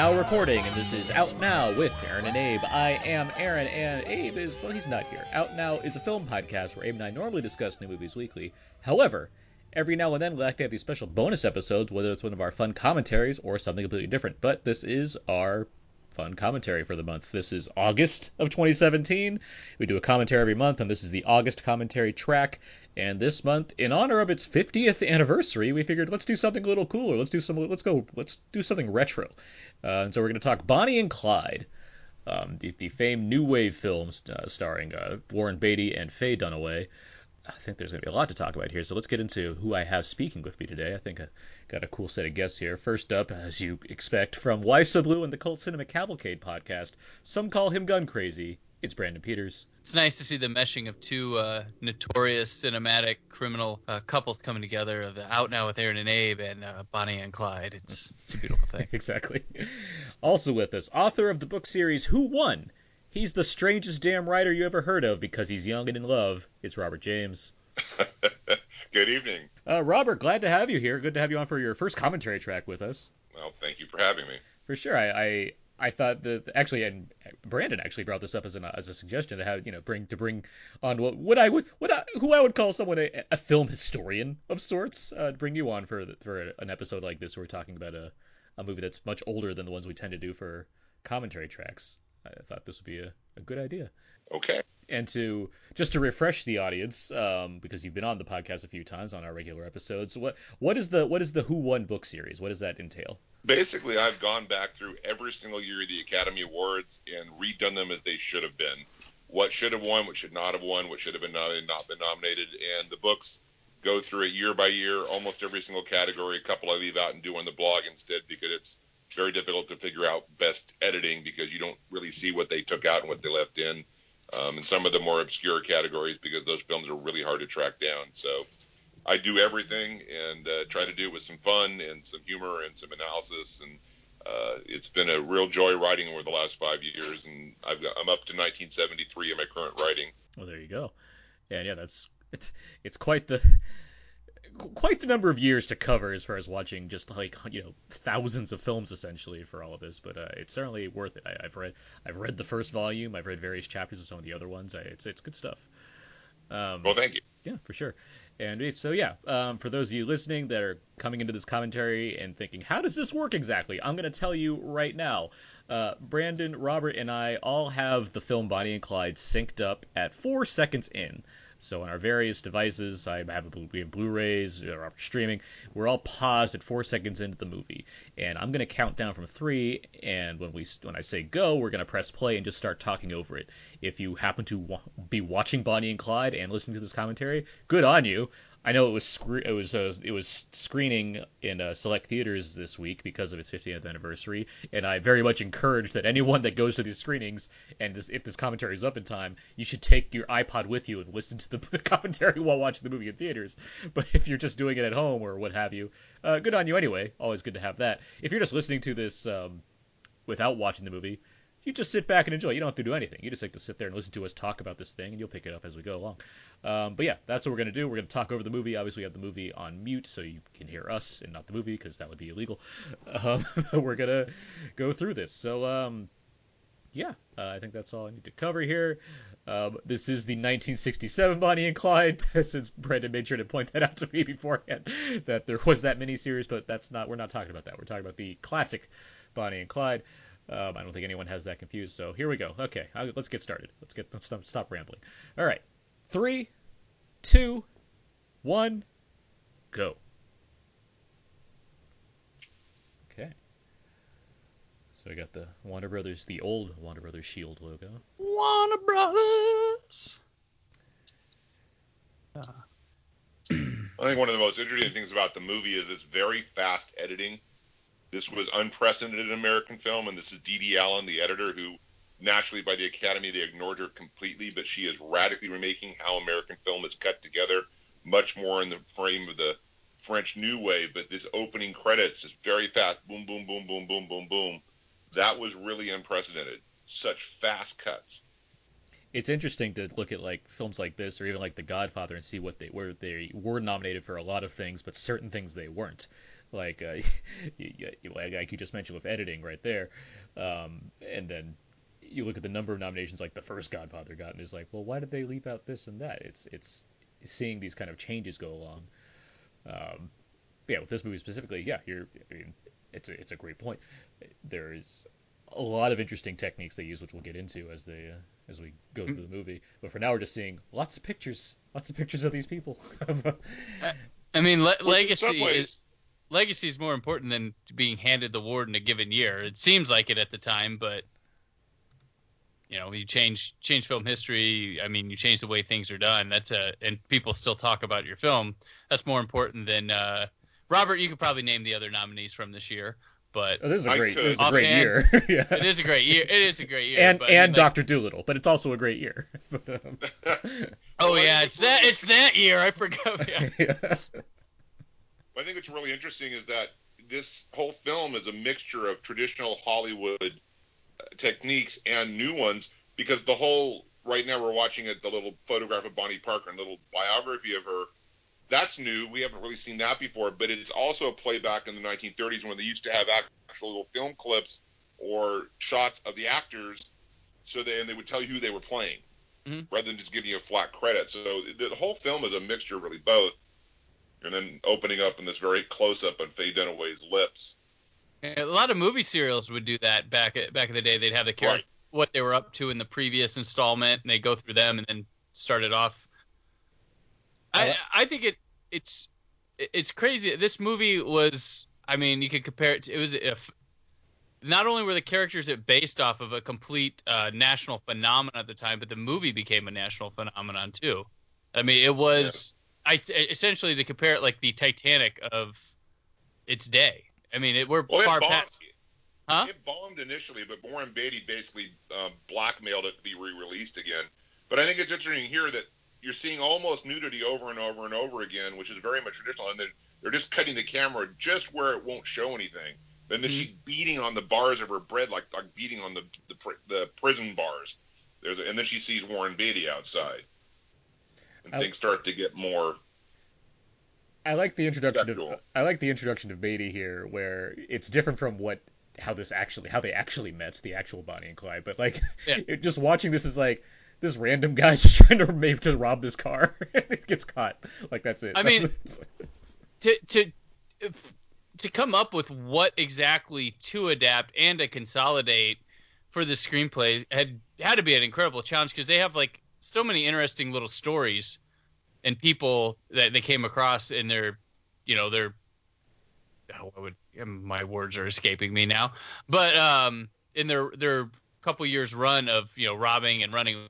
Now recording, and this is Out Now with Aaron and Abe. I am Aaron, and Abe is, well, he's not here. Out Now is a film podcast where Abe and I normally discuss new movies weekly. However, every now and then we like to have these special bonus episodes, whether it's one of our fun commentaries or something completely different. But this is our fun commentary for the month. This is August of 2017. We do a commentary every month, and this is the August commentary track. And this month, in honor of its 50th anniversary, we figured let's do something a little cooler. Let's do some. Let's go. Let's do something retro. Uh, and so we're going to talk Bonnie and Clyde, um, the, the famed new wave films uh, starring uh, Warren Beatty and Faye Dunaway. I think there's going to be a lot to talk about here. So let's get into who I have speaking with me today. I think I got a cool set of guests here. First up, as you expect, from Why So Blu and the Cult Cinema Cavalcade podcast, some call him Gun Crazy. It's Brandon Peters. It's nice to see the meshing of two uh, notorious cinematic criminal uh, couples coming together. Of Out Now with Aaron and Abe and uh, Bonnie and Clyde. It's, it's a beautiful thing. exactly. Also with us, author of the book series Who Won? He's the strangest damn writer you ever heard of because he's young and in love. It's Robert James. Good evening. Uh, Robert, glad to have you here. Good to have you on for your first commentary track with us. Well, thank you for having me. For sure. I, I I thought that actually, and Brandon actually brought this up as an as a suggestion to have you know bring to bring on what what I would what I, who I would call someone a, a film historian of sorts uh, to bring you on for for an episode like this. Where we're talking about a a movie that's much older than the ones we tend to do for commentary tracks. I thought this would be a, a good idea. Okay. And to just to refresh the audience, um, because you've been on the podcast a few times on our regular episodes, what what is the what is the Who Won book series? What does that entail? Basically, I've gone back through every single year of the Academy Awards and redone them as they should have been. What should have won, what should not have won, what should have been not, not been nominated, and the books go through it year by year, almost every single category. A couple I leave out and do on the blog instead because it's very difficult to figure out best editing because you don't really see what they took out and what they left in. Um, and some of the more obscure categories because those films are really hard to track down. So I do everything and uh, try to do it with some fun and some humor and some analysis. And uh, it's been a real joy writing over the last five years. And I've got, I'm up to 1973 in my current writing. Well, there you go. And yeah, that's it's it's quite the quite the number of years to cover as far as watching just like you know thousands of films essentially for all of this but uh, it's certainly worth it. I, have read i've read the first volume i've read various chapters of some of the other ones. I, it's it's good stuff. Um, well thank you. Yeah for sure. And so yeah um, for those of you listening that are coming into this commentary and thinking how does this work exactly? I'm going to tell you right now. Uh, brandon robert and i all have the film bonnie and clyde synced up at four seconds in so on our various devices, I have a, we have Blu-rays, we're streaming. We're all paused at four seconds into the movie, and I'm gonna count down from three. And when we when I say go, we're gonna press play and just start talking over it. If you happen to wa- be watching Bonnie and Clyde and listening to this commentary, good on you. I know it was scre- it was uh, it was screening in uh, select theaters this week because of its 50th anniversary, and I very much encourage that anyone that goes to these screenings and this, if this commentary is up in time, you should take your iPod with you and listen to the commentary while watching the movie in theaters. But if you're just doing it at home or what have you, uh, good on you anyway. Always good to have that. If you're just listening to this um, without watching the movie, you just sit back and enjoy. You don't have to do anything. You just like to sit there and listen to us talk about this thing, and you'll pick it up as we go along. Um, but yeah, that's what we're gonna do. We're gonna talk over the movie. Obviously, we have the movie on mute, so you can hear us and not the movie because that would be illegal. Um, we're gonna go through this. So um, yeah, uh, I think that's all I need to cover here. Um, this is the 1967 Bonnie and Clyde, since Brandon made sure to point that out to me beforehand that there was that miniseries, but that's not. We're not talking about that. We're talking about the classic Bonnie and Clyde. Um, I don't think anyone has that confused. So here we go. Okay, let's get started. Let's get let's stop, stop rambling. All right, three, two, one, go. Okay. So I got the Warner Brothers, the old Warner Brothers Shield logo. Warner Brothers. Uh. I think one of the most interesting things about the movie is this very fast editing. This was unprecedented in American film, and this is Dede Allen, the editor, who naturally by the Academy they ignored her completely, but she is radically remaking how American film is cut together, much more in the frame of the French New Wave. But this opening credits is very fast, boom, boom, boom, boom, boom, boom, boom. That was really unprecedented. Such fast cuts. It's interesting to look at like films like this, or even like The Godfather, and see what they were. They were nominated for a lot of things, but certain things they weren't. Like uh, you, you, like you just mentioned with editing right there, um, and then you look at the number of nominations like the first Godfather got, and it's like, well, why did they leave out this and that? It's it's seeing these kind of changes go along. Um, yeah, with this movie specifically, yeah, you're. I mean, it's a it's a great point. There's a lot of interesting techniques they use, which we'll get into as they uh, as we go through the movie. But for now, we're just seeing lots of pictures, lots of pictures of these people. I mean, le- Well, in legacy some ways- is legacy is more important than being handed the award in a given year. It seems like it at the time, but you know, you change change film history. I mean, you change the way things are done. That's a and people still talk about your film. That's more important than uh, Robert. You could probably name the other nominees from this year, but oh, this is a I great, this is a great year. yeah. it is a great year. It is a great year. and but, I mean, and like- Doctor Dolittle, but it's also a great year. Oh yeah, it's it's that it's that year. I forgot. Yeah. yeah. I think what's really interesting is that this whole film is a mixture of traditional Hollywood uh, techniques and new ones because the whole right now we're watching it the little photograph of Bonnie Parker and little biography of her. That's new. We haven't really seen that before but it's also a playback in the 1930s when they used to have actual little film clips or shots of the actors so they and they would tell you who they were playing Mhm. rather than just giving you a flat credit. So the whole film is a mixture of really both and then opening up in this very close up on Faye Dunaway's lips. A lot of movie serials would do that back at, back in the day. They'd have the character what they were up to in the previous installment, and they go through them and then start it off. I I think it it's it's crazy. This movie was. I mean, you could compare it. to It was if not only were the characters it based off of a complete uh, national phenomenon at the time, but the movie became a national phenomenon too. I mean, it was I essentially to compare it like the Titanic of its day. I mean, it we're Well, far it bombed, past. Huh? it bombed initially, but Warren Beatty basically um, blackmailed it to be re-released again. But I think it's interesting here that you're seeing almost nudity over and over and over again, which is very much traditional, and they're, they're just cutting the camera just where it won't show anything. And Then Mhm. she's beating on the bars of her bread like like beating on the the, pr- the prison bars. There's a, and then she sees Warren Beatty outside, and I- things start to get more I like the introduction Sexual. of I like the introduction of Beatty here, where it's different from what how this actually how they actually met the actual Bonnie and Clyde. But like, Yeah. it, just watching this is like this random guy's just trying to maybe to rob this car, and it gets caught. Like that's it. I mean- That's- to to if- to come up with what exactly to adapt and to consolidate for the screenplays had had to be an incredible challenge because they have like so many interesting little stories and people that they came across in their you know their oh, I would my words are escaping me now but um in their their couple years run of you know robbing and running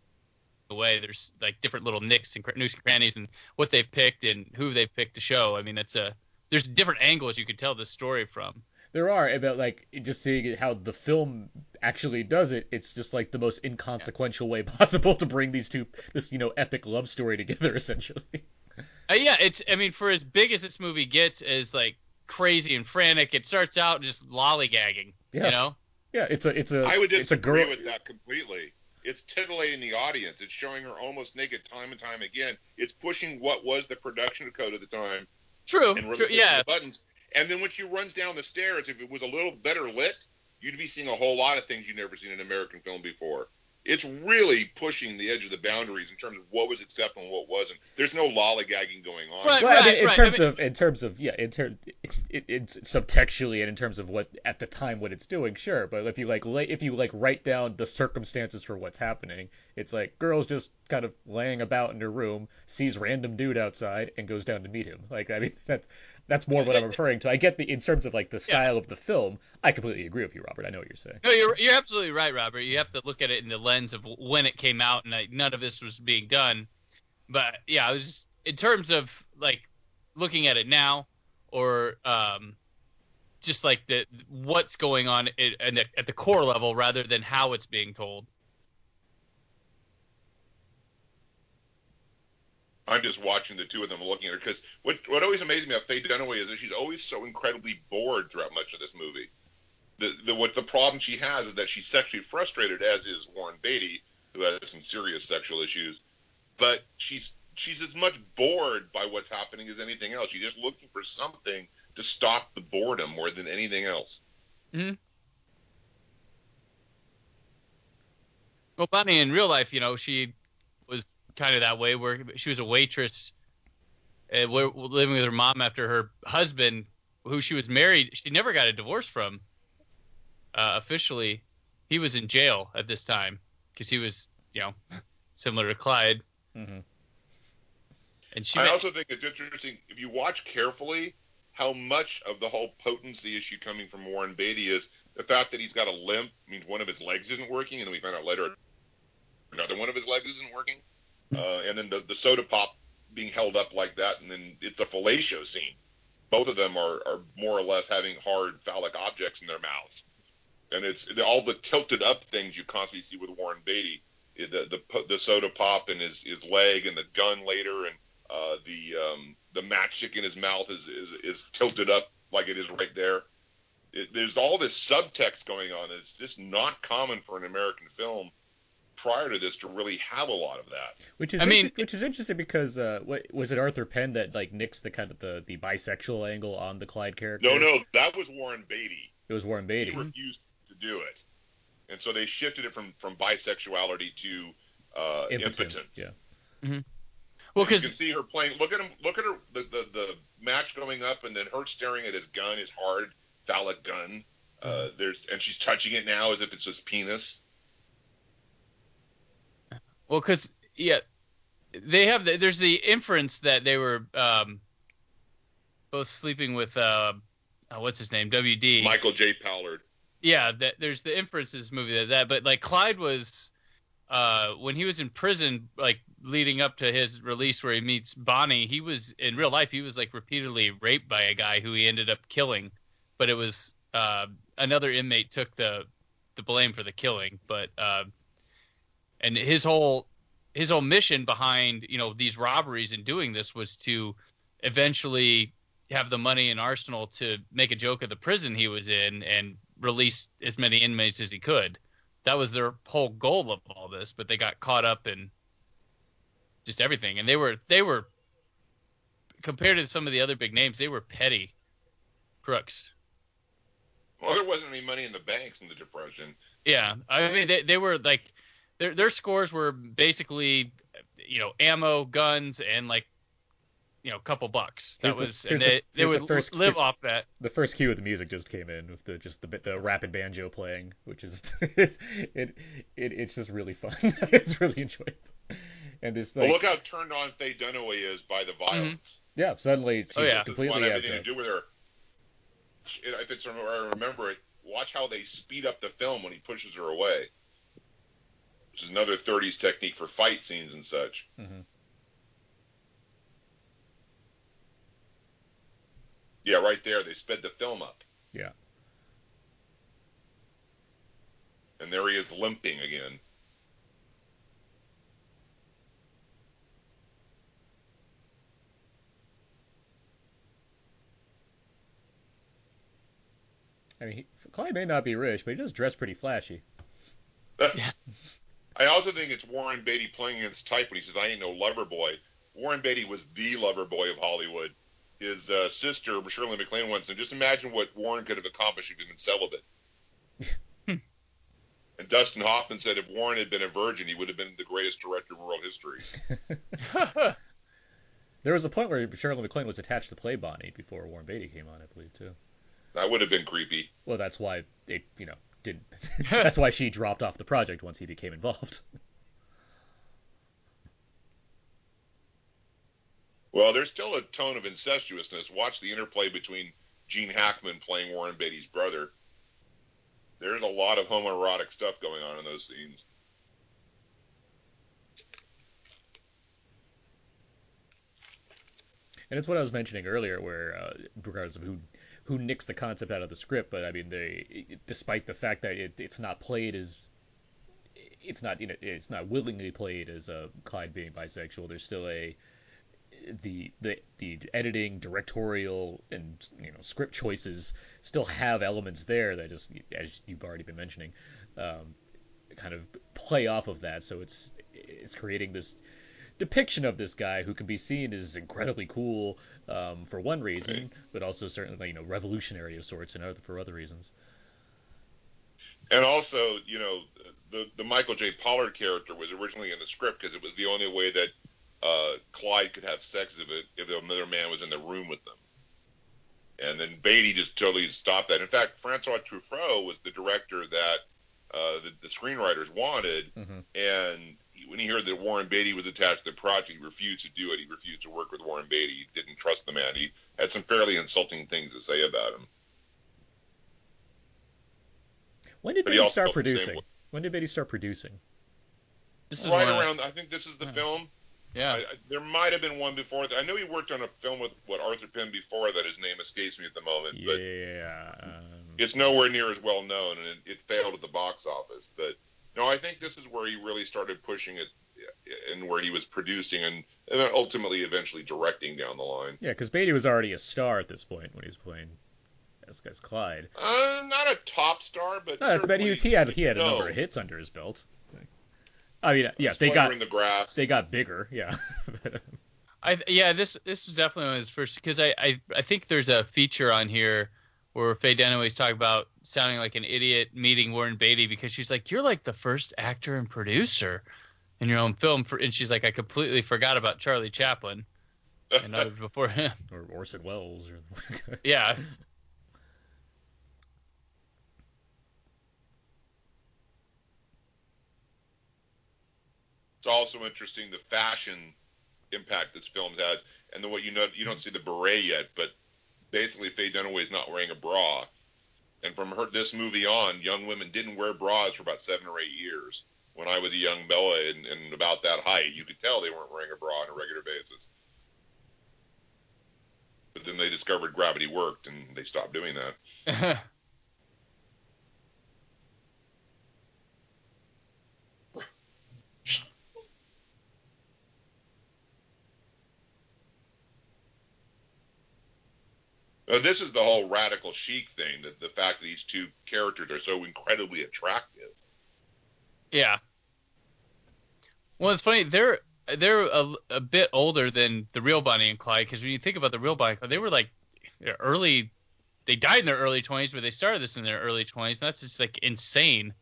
away there's like different little nicks and nooks and crannies and what they've picked and who they've picked to show. I mean it's a there's different angles you could tell this story from. There are about like just seeing how the film actually does it. It's just like the most inconsequential way possible to bring these two this you know epic love story together, essentially. Uh, yeah, it's. I mean, for as big as this movie gets, as like crazy and frantic, it starts out just lollygagging. Yeah. You know. Yeah, it's a it's a I would it's a disagree girl. with that completely. It's titillating the audience. It's showing her almost naked time and time again. It's pushing what was the production code at the time True. and true yeah. the buttons. And then when she runs down the stairs, if it was a little better lit, you'd be seeing a whole lot of things you've never seen in an American film before. It's really pushing the edge of the boundaries in terms of what was acceptable and what wasn't. There's no lollygagging going on. Right. Well, I mean, in right, I terms mean- of in terms of yeah, in terms it, it's subtextually and in terms of what at the time what it's doing, sure. But if you like lay, if you like write down the circumstances for what's happening, it's like girl's just kind of laying about in her room, sees random dude outside, and goes down to meet him. Like I mean, that's that's more what I'm referring to. I get the in terms of like the style of the film. I completely agree with you, Robert. I know what you're saying. No, you're you're absolutely right, Robert. You have to look at it in the lens of when it came out, and like, none of this was being done. But yeah, I was just in terms of like looking at it now, or um, just like the what's going on at, at at the core level, rather than how it's being told. I'm just watching the two of them looking at her because what what always amazes me about Faye Dunaway is that she's always so incredibly bored throughout much of this movie. The, the what the problem she has is that she's sexually frustrated, as is Warren Beatty, who has some serious sexual issues. But she's she's as much bored by what's happening as anything else. She's just looking for something to stop the boredom more than anything else. Mm-hmm. Well, Bonnie in real life, you know, she kind of that way, where she was a waitress, uh, w- living with her mom after her husband, who she was married, she never got a divorce from. Uh, officially, he was in jail at this time because he was, you know, similar to Clyde. Mhm. And she, I ma- also think it's interesting if you watch carefully how much of the whole potency issue coming from Warren Beatty is the fact that he's got a limp means one of his legs isn't working, and then we find out later another one of his legs isn't working, uh, and then the, the soda pop being held up like that, and then it's a fellatio scene. Both of them are, are more or less having hard phallic objects in their mouths, and it's all the tilted up things you constantly see with Warren Beatty, the the, the soda pop and his, his leg, and the gun later, and uh, the um, the matchstick in his mouth is, is is tilted up like it is right there. It, there's all this subtext going on. It's just not common for an American film prior to this to really have a lot of that. Which is I mean- which is interesting because uh, what was it Arthur Penn that like nixed the kind of the, the bisexual angle on the Clyde character? No, no, that was Warren Beatty. it was Warren He Beatty. refused to do it, and so they shifted it from from bisexuality to uh, Impotent, impotence. yeah. well, because you can see her playing. Look at him. Look at her. The, the the match going up, and then her staring at his gun, his hard phallic gun. Uh, there's and she's touching it now as if it's his penis. Well, because yeah, they have. The, there's the inference that they were um, both sleeping with uh, uh, what's his name, WD. Michael J. Pollard. Yeah, that there's the inference in this movie that that, but like Clyde was, uh, when he was in prison, like leading up to his release, where he meets Bonnie, he was in real life, he was like repeatedly raped by a guy who he ended up killing, but it was uh, another inmate took the the blame for the killing, but uh, and his whole his whole mission behind you know these robberies and doing this was to eventually have the money in arsenal to make a joke of the prison he was in and release as many inmates as he could. That was their whole goal of all this, but they got caught up in just everything, and they were they were compared to some of the other big names, they were petty crooks. Well, there wasn't any money in the banks in the Depression. Yeah, I mean they they were like their their scores were basically you know ammo, guns, and like you know a couple bucks. That Here's the- was here's and the- they they here's the would first live cue. off that. The first cue of the music just came in with the just the the rapid banjo playing, which is it, it it it's just really fun. it's really enjoyed. And this Well, look how turned on Faye Dunaway is by the violence. Mm-hmm. yeah, suddenly oh, she's Oh, yeah. Completely want out everything to do with her. If it's I remember it, watch how they speed up the film when he pushes her away, which is another 30s technique for fight scenes and such. Mhm. Yeah, right there, they sped the film up. Yeah. And there he is limping again. I mean, he, Clyde may not be rich, but he does dress pretty flashy. I also think it's Warren Beatty playing against type when he says, "I ain't no lover boy." Warren Beatty was the lover boy of Hollywood. His uh, sister Shirley MacLaine once said, "Just imagine what Warren could have accomplished if he'd been celibate." and Dustin Hoffman said, "If Warren had been a virgin, he would have been the greatest director in world history." There was a point where Shirley MacLaine was attached to play Bonnie before Warren Beatty came on, I believe, too. That would have been creepy. Well, that's why they, you know, didn't. that's why she dropped off the project once he became involved. Well, there's still a tone of incestuousness. Watch the interplay between Gene Hackman playing Warren Beatty's brother. There's a lot of homoerotic stuff going on in those scenes. And it's what I was mentioning earlier, where uh, regardless of who who nicks the concept out of the script, but I mean, they, despite the fact that it, it's not played as it's not you know it's not willingly played as uh, Clyde being bisexual. There's still a the the the editing, directorial, and you know script choices still have elements there that just as you've already been mentioning, um, kind of play off of that. So it's it's creating this depiction of this guy who can be seen as incredibly cool um, for one reason, right. but also certainly you know revolutionary of sorts and other for other reasons. And also, you know, the the Michael J. Pollard character was originally in the script because it was the only way that uh, Clyde could have sex if it if another man was in the room with them. And then Beatty just totally stopped that. In fact, Francois Truffaut was the director that uh, the, the, screenwriters wanted, mm-hmm. and when he heard that Warren Beatty was attached to the project, he refused to do it. He refused to work with Warren Beatty. He didn't trust the man. He had some fairly insulting things to say about him. When did Beatty start producing? When did Beatty start producing? This is right around. I think this is the yeah. film. Yeah. I, I, there might have been one before. I know he worked on a film with what Arthur Penn before that. His name escapes me at the moment. But yeah. Um, it's nowhere near as well known, and it, it, failed at the box office. But no, I think this is where he really started pushing it, and where he was producing and, and ultimately, eventually directing down the line. Yeah, because Beatty was already a star at this point when he was playing as, as Clyde. Uh, not a top star, but uh, but he was, he had he had a number of hits under his belt. I mean, yeah, they got the grass. They got bigger, yeah. I yeah, this this is definitely one of his first because I, I I think there's a feature on here where Faye Dunaway's talking about sounding like an idiot meeting Warren Beatty because she's like, you're like the first actor and producer in your own film, for, and she's like, I completely forgot about Charlie Chaplin and others before him, or Orson Welles, or yeah. It's also interesting the fashion impact this film has, and the way you know you don't mm-hmm. see the beret yet, but basically Faye Dunaway is not wearing a bra, and from her this movie on, young women didn't wear bras for about seven or eight years. When I was a young Bella and, and about that height, you could tell they weren't wearing a bra on a regular basis. But then they discovered gravity worked, and they stopped doing that. Uh, this is the whole radical chic thing, that the fact that these two characters are so incredibly attractive. Yeah. Well, it's funny. They're they're a, a bit older than the real Bonnie and Clyde because when you think about the real Bonnie and Clyde, they were like early. They died in their early 20s, but they started this in their early 20s. And that's just like insane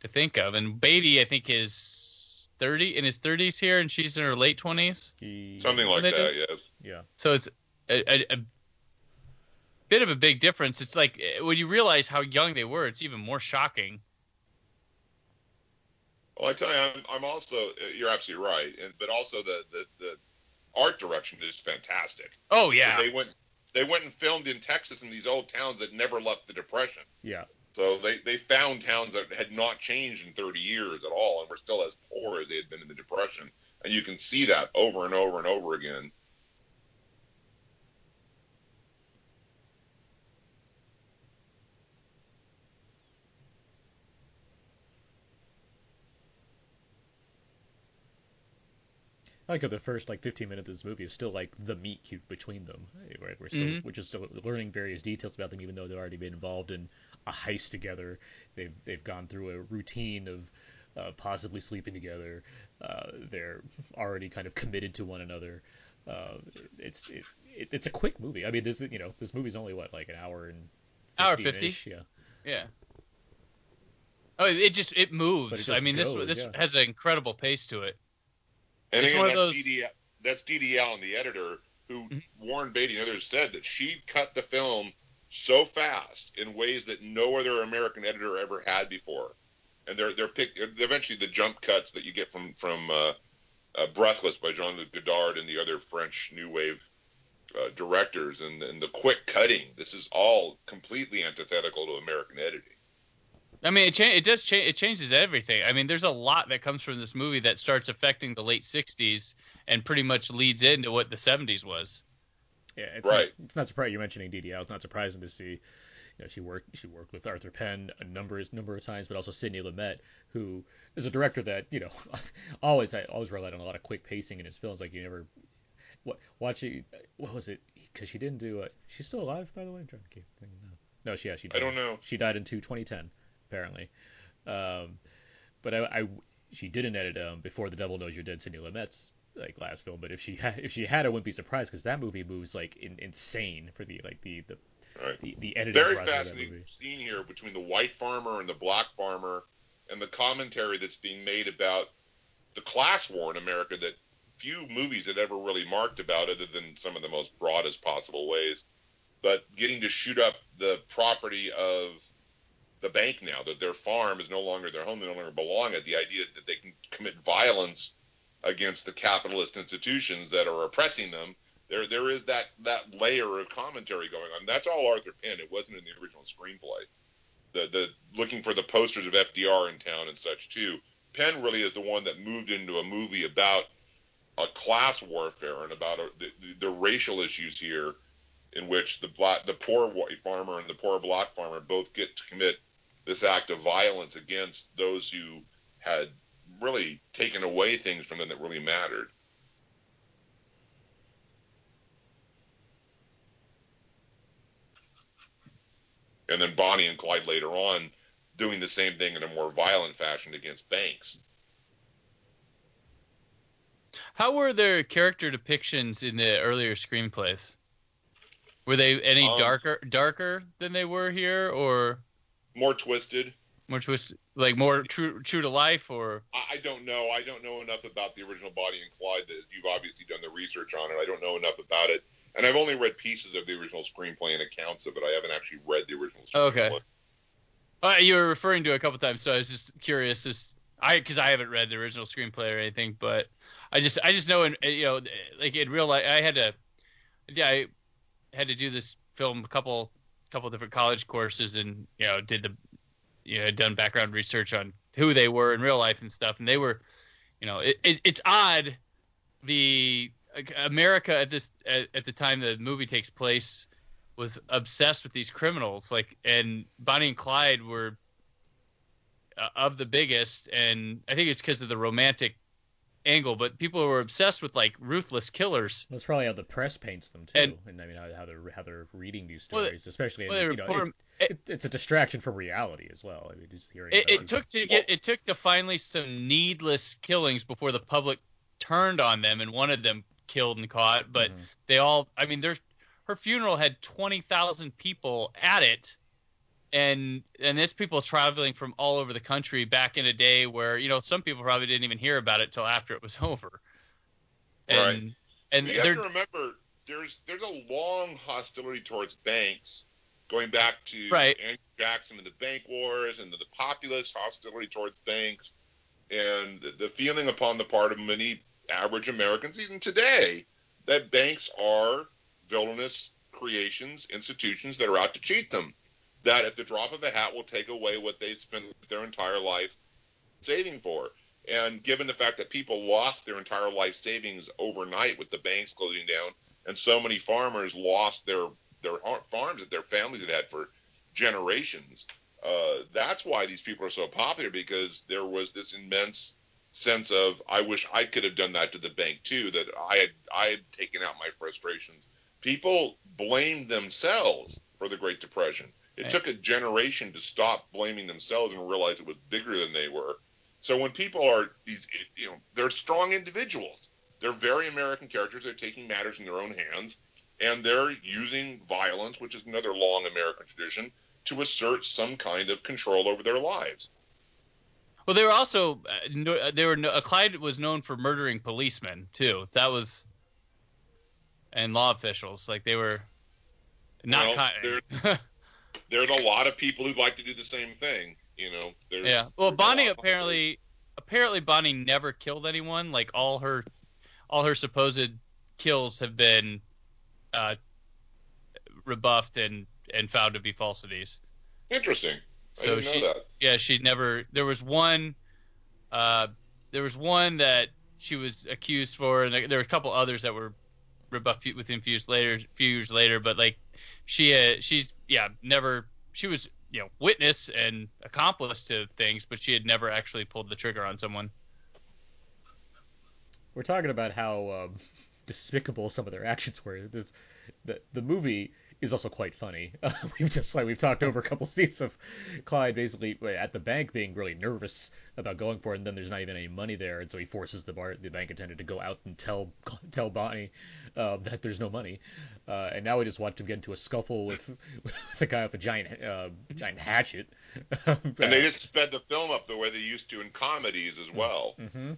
to think of. And Beatty, I think, is 30 in his 30s here, and she's in her late 20s. Something like that, yes. Yeah. So it's a, a, a bit of a big difference. It's like eh, when you realize how young they were, it's even more shocking. Well, I tell you, I'm, I'm also eh, you're absolutely right, and but also the, the the art direction is fantastic. Oh yeah, they went they went and filmed in Texas in these old towns that never left the depression. Yeah. So they, they found towns that had not changed in 30 years at all and were still as poor as they had been in the depression, and you can see that over and over and over again. I like the first like 15 minutes of this movie is still like the meet cute between them, right? We're still mm-hmm. we're just still learning various details about them, even though they've already been involved in a heist together. They've they've gone through a routine of uh, possibly sleeping together. Uh, they're already kind of committed to one another. Uh, it's it, it, it's a quick movie. I mean, this you know this movie's only what like an hour and hour fifty. Yeah. Yeah. Oh, it just it moves. It just I mean, goes, this this yeah. has an incredible pace to it. And again, that's, those... DD, that's Dede Allen, the editor, who mm-hmm. Warren Beatty and others said that she cut the film so fast in ways that no other American editor ever had before. And they're they're picked eventually the jump cuts that you get from from uh, uh, Breathless by Jean-Luc Godard and the other French New Wave uh, directors, and, and the quick cutting. This is all completely antithetical to American editing. I mean, it, cha- it does change. It changes everything. I mean, there's a lot that comes from this movie that starts affecting the late '60s and pretty much leads into what the '70s was. Yeah, it's right. Not, it's not surprising you're mentioning DDL. It's not surprising to see. You know, she worked. She worked with Arthur Penn a number number of times, but also Sidney Lumet, who is a director that you know always I always relied on a lot of quick pacing in his films. Like you never what watching. What was it? Because she didn't do. A, she's still alive, by the way. I'm trying to keep thinking. No, no, she yeah, she. Died. I don't know. She died in two, 2010 apparently. Um, but I, I, she didn't edit um, before the Devil Knows You're Dead, Sidney Lumet's like last film. But if she ha- if she had, I wouldn't be surprised because that movie moves like in- insane for the like the the Right. the, the editing Very process of that fascinating scene here between the white farmer and the black farmer, and the commentary that's being made about the class war in America that few movies had ever really marked about, other than some of the most broadest possible ways. But getting to shoot up the property of the bank now, that their farm is no longer their home, they no longer belong at, the idea that they can commit violence against the capitalist institutions that are oppressing them. There, there is that that layer of commentary going on. That's all Arthur Penn. It wasn't in the original screenplay. The the looking for the posters of FDR in town and such too. Penn really is the one that moved into a movie about a class warfare and about uh, a, the, the racial issues here, in which the black, the poor white farmer and the poor black farmer both get to commit this act of violence against those who had really taken away things from them that really mattered. And then Bonnie and Clyde later on doing the same thing in a more violent fashion against banks. How were their character depictions in the earlier screenplays? Were they any Um, darker darker than they were here, or More twisted. more twisted like more true true to life, or I, don't know. I don't know enough about the original Bonnie and Clyde that you've obviously done the research on it. I don't know enough about it. And I've only read pieces of the original screenplay and accounts of it. I haven't actually read the original screenplay. Okay. uh, you were referring to it a couple times, so I was just curious. Just I because I haven't read the original screenplay or anything, but I just I just know in you know like in real life I had to yeah I had to do this film a couple couple different college courses and you know did the you know done background research on who they were in real life and stuff. And they were you know it, it it's odd the America at this at, at the time the movie takes place was obsessed with these criminals like and Bonnie and Clyde were uh, of the biggest. And I think it's because of the romantic angle but people were obsessed with like ruthless killers That's probably how the press paints them too, And- and, I mean how, they're how they're reading these Well, stories, especially well, in, you know, it, it, it's a distraction from reality as well. I mean, just hearing. it, took to get it took to finally some needless killings before the public turned on them and wanted them killed and caught but Mhm. they all i mean there's her funeral had 20,000 people at it and and there's people traveling from all over the country back in a day where you know some people probably didn't even hear about it till after it was over and Right. and you have to remember there's there's a long hostility towards banks going back to Right. Andrew Jackson and the bank wars and the, the populist hostility towards banks and the, the feeling upon the part of many average Americans even today that banks are villainous creations, institutions that are out to cheat them. That at the drop of a hat will take away what they spent their entire life saving for. And given the fact that people lost their entire life savings overnight with the banks closing down, and so many farmers lost their their farms that their families had had for generations, uh, that's why these people are so popular because there was this immense sense of I wish I could have done that to the bank too. That I had I had taken out my frustrations. People blamed themselves for the Great Depression. It Right. took a generation to stop blaming themselves and realize it was bigger than they were. So when people are these, you know, they're strong individuals. They're very American characters. They're taking matters in their own hands, and they're using violence, which is another long American tradition, to assert some kind of control over their lives. well they were also uh, no, uh, they were no, uh, Clyde was known for murdering policemen too that was and law officials like they were not Well, kind There's a lot of people who'd like to do the same thing. You know. There's, Yeah. Well, Bonnie apparently apparently Bonnie never killed anyone. Like all her all her supposed kills have been uh, rebuffed and and found to be falsities. Interesting. I So didn't she know that. yeah she never there was one uh there was one that she was accused for and there were a couple others that were rebuffed within few years later few years later but like she uh, she's yeah never she was you know witness and accomplice to things but she had never actually pulled the trigger on someone we're talking about how um, despicable some of their actions were. This, the the movie is also quite funny. Uh, we've just like we've talked over a couple scenes of Clyde basically at the bank being really nervous about going for it, and then there's not even any money there, and so he forces the bar the bank attendant to go out and tell tell Bonnie uh, that there's no money, uh, and now we just watch him get into a scuffle with with a guy with a giant uh, giant hatchet. and they just sped the film up the way they used to in comedies as well. Mm-hmm.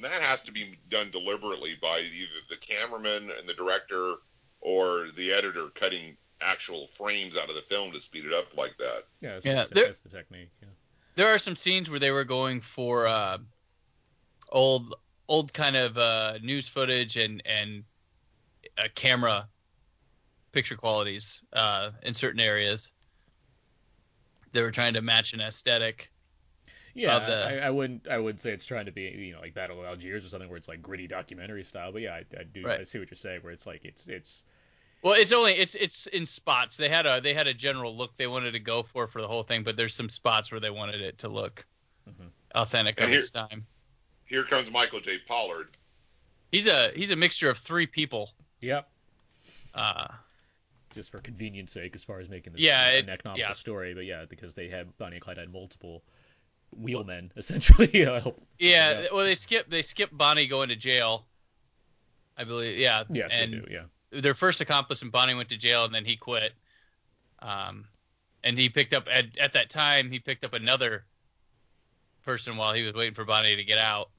that has to be done deliberately by either the cameraman and the director or the editor cutting actual frames out of the film to speed it up like that. Yeah, that's, Yeah, that's, there- that's the technique. Yeah. there are some scenes where they were going for uh, old old kind of uh, news footage and and uh, camera picture qualities uh, in certain areas. They were trying to match an aesthetic. Yeah, of the- I, I wouldn't. I would say it's trying to be, you know, like Battle of Algiers or something where it's like gritty documentary style. But yeah, I, I do. Right. I see what you're saying. Where it's like it's it's Well, it's only it's it's in spots. They had a they had a general look they wanted to go for for the whole thing, but there's some spots where they wanted it to look Mhm. authentic And of here- its time. Here comes Michael J. Pollard. He's a he's a mixture of three people. yep. Uh, Just for convenience sake, as far as making this Yeah, an economical yeah. story. But yeah, because they had Bonnie and Clyde had multiple wheelmen essentially. uh, help- yeah, Yeah. well they skip they skip Bonnie going to jail. I believe, yeah. yes, and they do. Yeah. Their first accomplice and Bonnie went to jail and then he quit. Um, and he picked up at at that time he picked up another person while he was waiting for Bonnie to get out.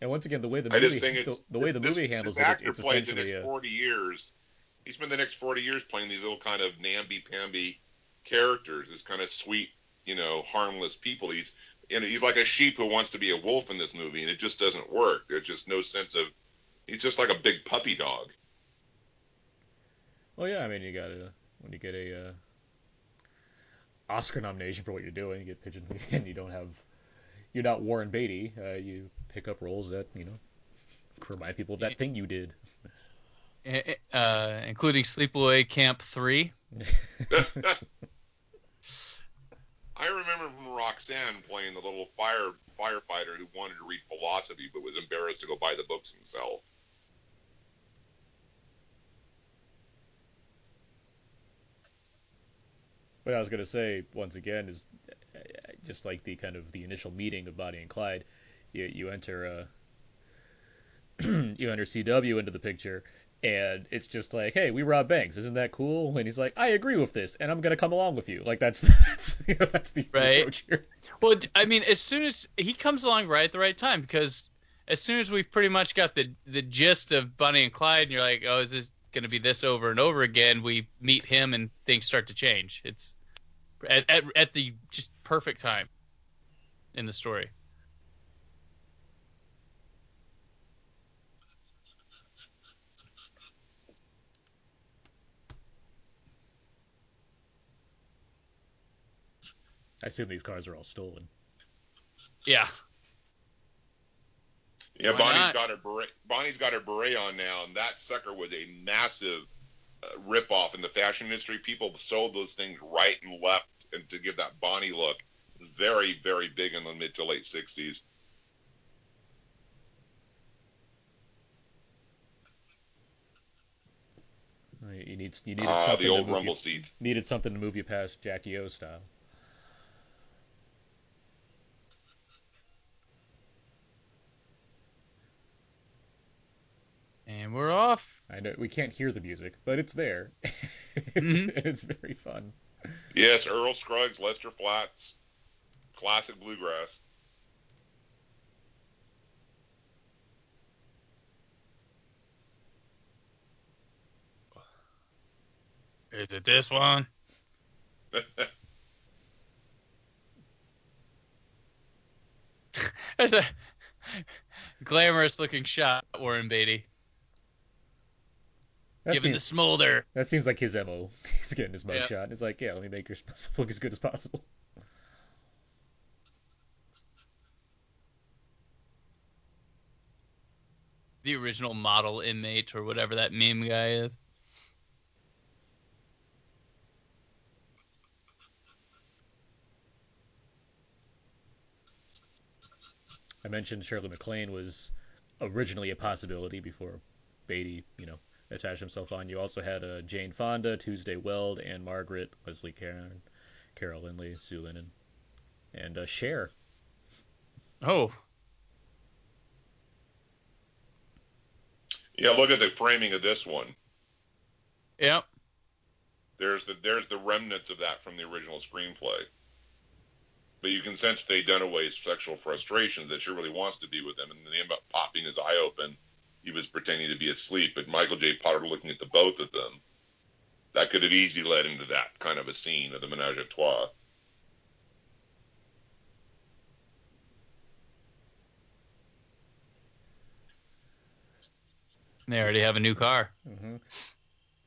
And once again, the way the movie just think the, it's the way this- movie handles this it, actor it's played the essentially next a, forty years. He spent the next forty years playing these little kind of namby-pamby characters, this kind of sweet, you know, harmless people. He's you know, he's like a sheep who wants to be a wolf in this movie, and it just doesn't work. There's just no sense of. He's just like a big puppy dog. Well, yeah. I mean, you got to when you get a uh, Oscar nomination for what you're doing, you get pigeonholed, and you don't have you're not Warren Beatty. Uh, you pick up roles that you know remind people of that thing you did. eh, eh, Uh, including Sleepaway Camp Three. I remember from Roxanne playing the little fire firefighter who wanted to read philosophy but was embarrassed to go buy the books himself. What I was gonna say once again is just like the kind of the initial meeting of Bonnie and Clyde. You you enter uh you enter CW into the picture, and it's just like, hey, we rob banks, isn't that cool? And he's like, I agree with this, and I'm gonna come along with you. Like that's that's you know that's the Right. approach here. Well, I mean, as soon as he comes along right at the right time, because as soon as we've pretty much got the the gist of Bonnie and Clyde, and you're like, oh, is this going to be this over and over again? We meet him, and things start to change. It's at at, at the just perfect time in the story. I assume these cars are all stolen. Yeah, Yeah, Why Bonnie's not? got her beret. Bonnie's got her beret on now, and that sucker was a massive uh, rip-off in the fashion industry. People sold those things right and left, and to give that Bonnie look, very, very big in the mid to late '60s. Uh, You need you needed Ah, something the to move rumble you, seat. needed something to move you past Jackie O style. And we're off. I know we can't hear the music, but it's there. it's, Mhm. it's very fun. Yes, Earl Scruggs, Lester Flatt, classic bluegrass. Is it this one? That's a glamorous looking shot, Warren Beatty. That the seems, smolder. that seems like his mo. He's getting his mug shot, and It's like, yeah, let me make yourself look as good as possible. The original model inmate or whatever that meme guy is. I mentioned Shirley MacLaine was originally a possibility before Beatty, you know, attached himself on. You also had uh, Jane Fonda, Tuesday Weld, Ann-Margret, Leslie Caron, Carol Lynley, Sue Lyon, and uh, Cher. Oh, Yeah, look at the framing of this one. yep. There's the there's the remnants of that from the original screenplay. But you can sense Faye Dunaway's sexual frustration that she really wants to be with him, and then they end up popping his eye open. He was pretending to be asleep, but Michael J. Pollard looking at the both of them. That could have easily led into that kind of a scene of the menage a trois. They already have a new car. Mm-hmm.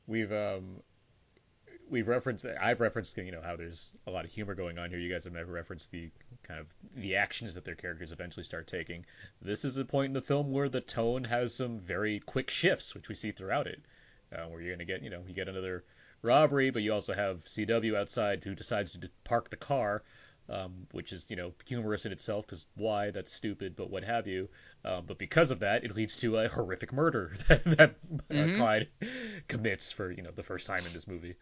We've um, we've referenced. I've referenced you know how there's a lot of humor going on here. You guys have never referenced the kind of the actions that their characters eventually start taking. This is a point in the film where the tone has some very quick shifts, which we see throughout it. Uh, where you're gonna get you know you get another robbery, but you also have CW outside who decides to park the car. Um, which is you know humorous in itself because why that's stupid but what have you um, but because of that it leads to a horrific murder that, that uh, Mhm. Clyde commits for you know the first time in this movie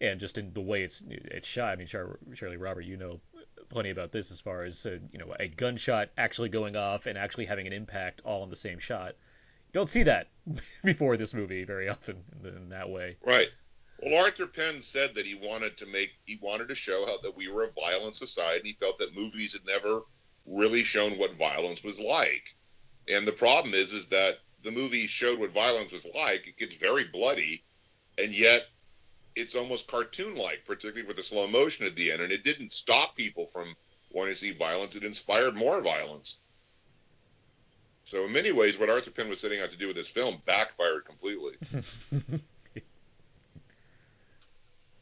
and just in the way it's it's shot. I mean, Char- Shirley Robert, you know plenty about this as far as uh, you know a gunshot actually going off and actually having an impact all in the same shot. You don't see that before this movie very often in, that way. Right. Well, Arthur Penn said that he wanted to make he wanted to show how that we were a violent society. He felt that movies had never really shown what violence was like. And the problem is is that the movie showed what violence was like. It gets very bloody, and yet it's almost cartoon like, particularly with the slow motion at the end. And it didn't stop people from wanting to see violence. It inspired more violence. So in many ways, what Arthur Penn was setting out to do with this film backfired completely.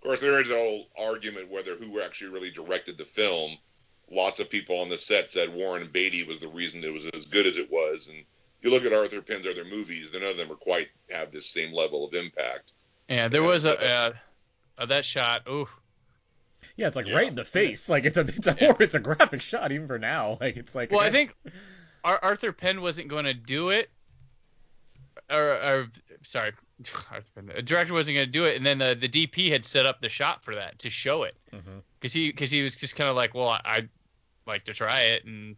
Of course, there is a whole argument whether who actually really directed the film. Lots of people on the set said Warren Beatty was the reason it was as good as it was, and you look at Arthur Penn's other movies, none of them are quite have this same level of impact. Yeah, there was a uh, uh, that shot. Ooh, Yeah, it's like Yeah. right in the face. Like it's a it's a Yeah. it's a graphic shot even for now. Like it's like well, I think Ar- Arthur Penn wasn't going to do it, or, or sorry, Arthur Penn, the director wasn't going to do it, and then the the DP had set up the shot for that to show it Mhm. because he because he was just kind of like, well, I, I'd like to try it, and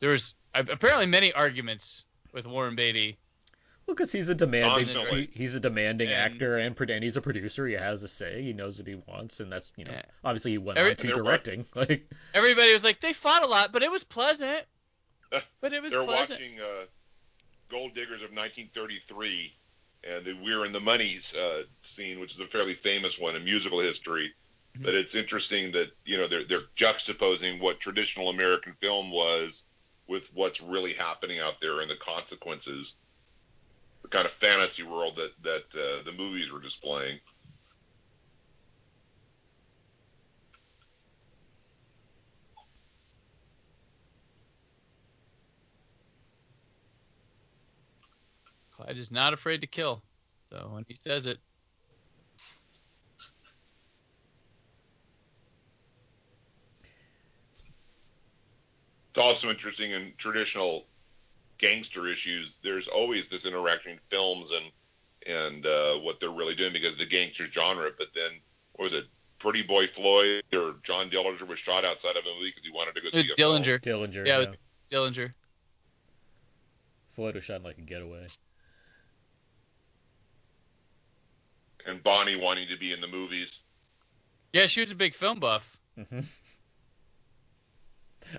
there was apparently many arguments with Warren Beatty. Well, because he's a demanding Constantly. he, he's a demanding And- actor and, pro- and he's a producer. He has a say. He knows what he wants, and that's you know Yeah. obviously he went Every- on to And they're directing. Like Everybody was like, they fought a lot, but it was pleasant. But it was They're pleasant. watching uh, Gold Diggers of 1933 and the We're in the Money uh, scene, which is a fairly famous one in musical history. Mhm. But it's interesting that you know they're they're juxtaposing what traditional American film was with what's really happening out there and the consequences, the kind of fantasy world that that uh, the movies were displaying. Clyde is not afraid to kill. So when he says it, It's also interesting in traditional gangster issues. There's always this interaction in films and and uh, what they're really doing because of the gangster genre. But then, what was it? Pretty Boy Floyd or John Dillinger was shot outside of a movie because he wanted to go see a film. Dillinger, Dillinger, Yeah, yeah, Dillinger. Floyd was shot in like a getaway. and Bonnie wanting to be in the movies. Yeah, she was a big film buff. hmm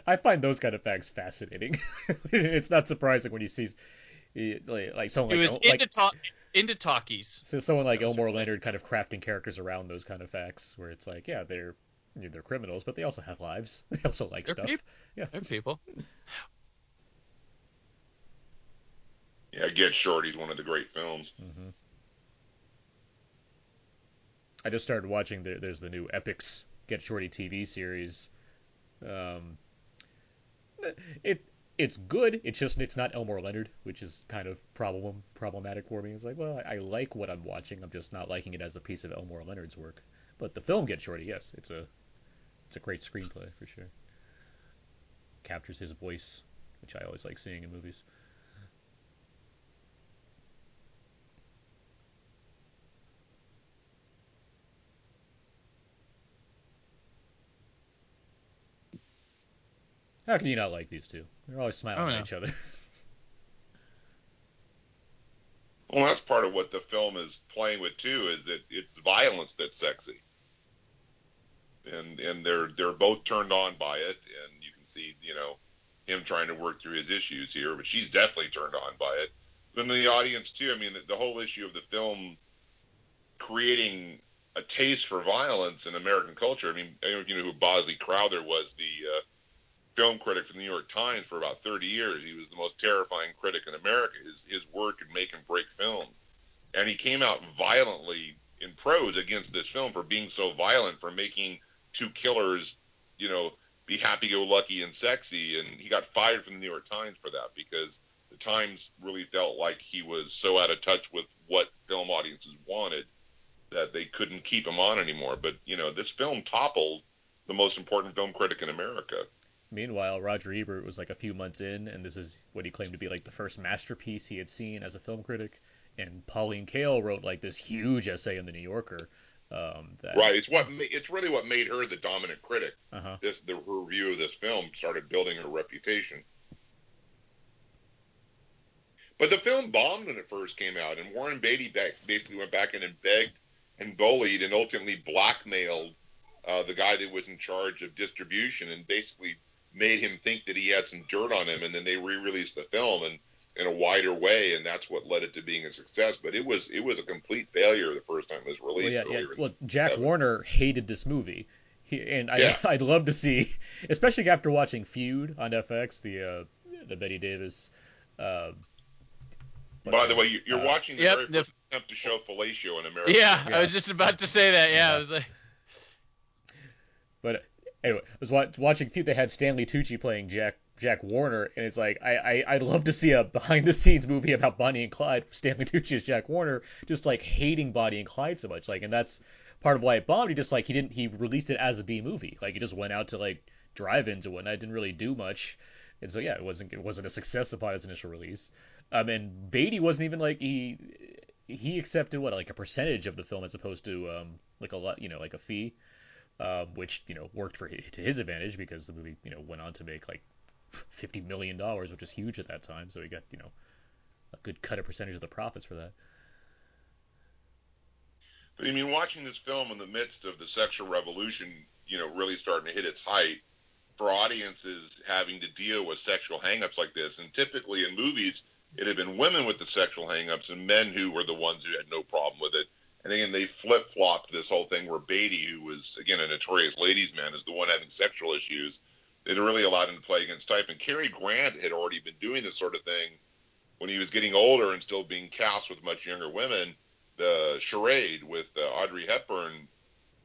I find those kind of facts fascinating. it's not surprising when you see like, like someone He like was like into talk into talkies. so someone like Elmore really- Leonard kind of crafting characters around those kind of facts, where it's like, yeah, they're you know, they're criminals, but they also have lives. They also like They're stuff. peop- Yeah. They're people. Yeah, Get Shorty's one of the great films. hmm I just started watching. The, there's the new Epix Get Shorty TV series. Um, it it's good. It's just it's not Elmore Leonard, which is kind of problem problematic for me. It's like, well, I, like what I'm watching. I'm just not liking it as a piece of Elmore Leonard's work. But the film gets Shorty, yes, it's a it's a great screenplay for sure. captures his voice, which I always like seeing in movies. How can you not like these two? They're always smiling at yeah. each other. Well, that's part of what the film is playing with too. Is that it's violence that's sexy, and and they're they're both turned on by it, and you can see you know him trying to work through his issues here, but she's definitely turned on by it. Then the audience too. I mean, the, the whole issue of the film creating a taste for violence in American culture. I mean, I don't if you know who Bosley Crowther was, the uh, film critic for the New York Times for about 30 years. He was the most terrifying critic in America. His his work could make and break films, and he came out violently in prose against this film for being so violent, for making two killers, you know, be happy-go-lucky and sexy. And he got fired from the New York Times for that because the Times really felt like he was so out of touch with what film audiences wanted that they couldn't keep him on anymore. But you know, this film toppled the most important film critic in America. Meanwhile, Roger Ebert was like a few months in, and this is what he claimed to be like the first masterpiece he had seen as a film critic. And Pauline Kael wrote like this huge essay in the New Yorker. Um, that, Right. It's what it's really what made her the dominant critic. Uh-huh. This the her review of this film started building her reputation. But the film bombed when it first came out, and Warren Beatty back, basically went back in and begged and bullied and ultimately blackmailed uh, the guy that was in charge of distribution and basically made him think that he had some dirt on him. And then they re-released the film and in a wider way, and that's what led it to being a success. But it was it was a complete failure the first time it was Well, released. yeah, yeah. Well, Jack 70s. Warner hated this movie. He, and I, Yeah. I'd love to see, especially after watching Feud on FX, the uh, the Bette Davis. Uh, what's By the way, you- you're Uh, watching the Yep, very the- first attempt to show fellatio in America. Yeah, Yeah. I was just about to say that. Yeah, I was like, But anyway, I was wa- watching. They had Stanley Tucci playing Jack Jack Warner, and it's like I, I I'd love to see a behind the scenes movie about Bonnie and Clyde. Stanley Tucci as Jack Warner, just like hating Bonnie and Clyde so much, like, and that's part of why it bombed. He just like he didn't he released it as a B movie, like he just went out to like drive-ins and whatnot. Didn't really do much, and so yeah, it wasn't it wasn't a success upon its initial release. Um, and Beatty wasn't even like he he accepted what like a percentage of the film as opposed to um like a lot you know like a fee um, which you know worked for his, to his advantage because the movie you know went on to make like fifty million dollars, which is huge at that time. So he got you know a good cut a percentage of the profits for that. But I mean, watching this film in the midst of the sexual revolution, you know, really starting to hit its height, for audiences having to deal with sexual hangups like this, and typically in movies, it had been women with the sexual hangups and men who were the ones who had no problem with it. And again, they flip flopped this whole thing where Beatty, who was again a notorious ladies' man, is the one having sexual issues. It really allowed him to play against type. And Cary Grant had already been doing this sort of thing when he was getting older and still being cast with much younger women. The Charade with uh, Audrey Hepburn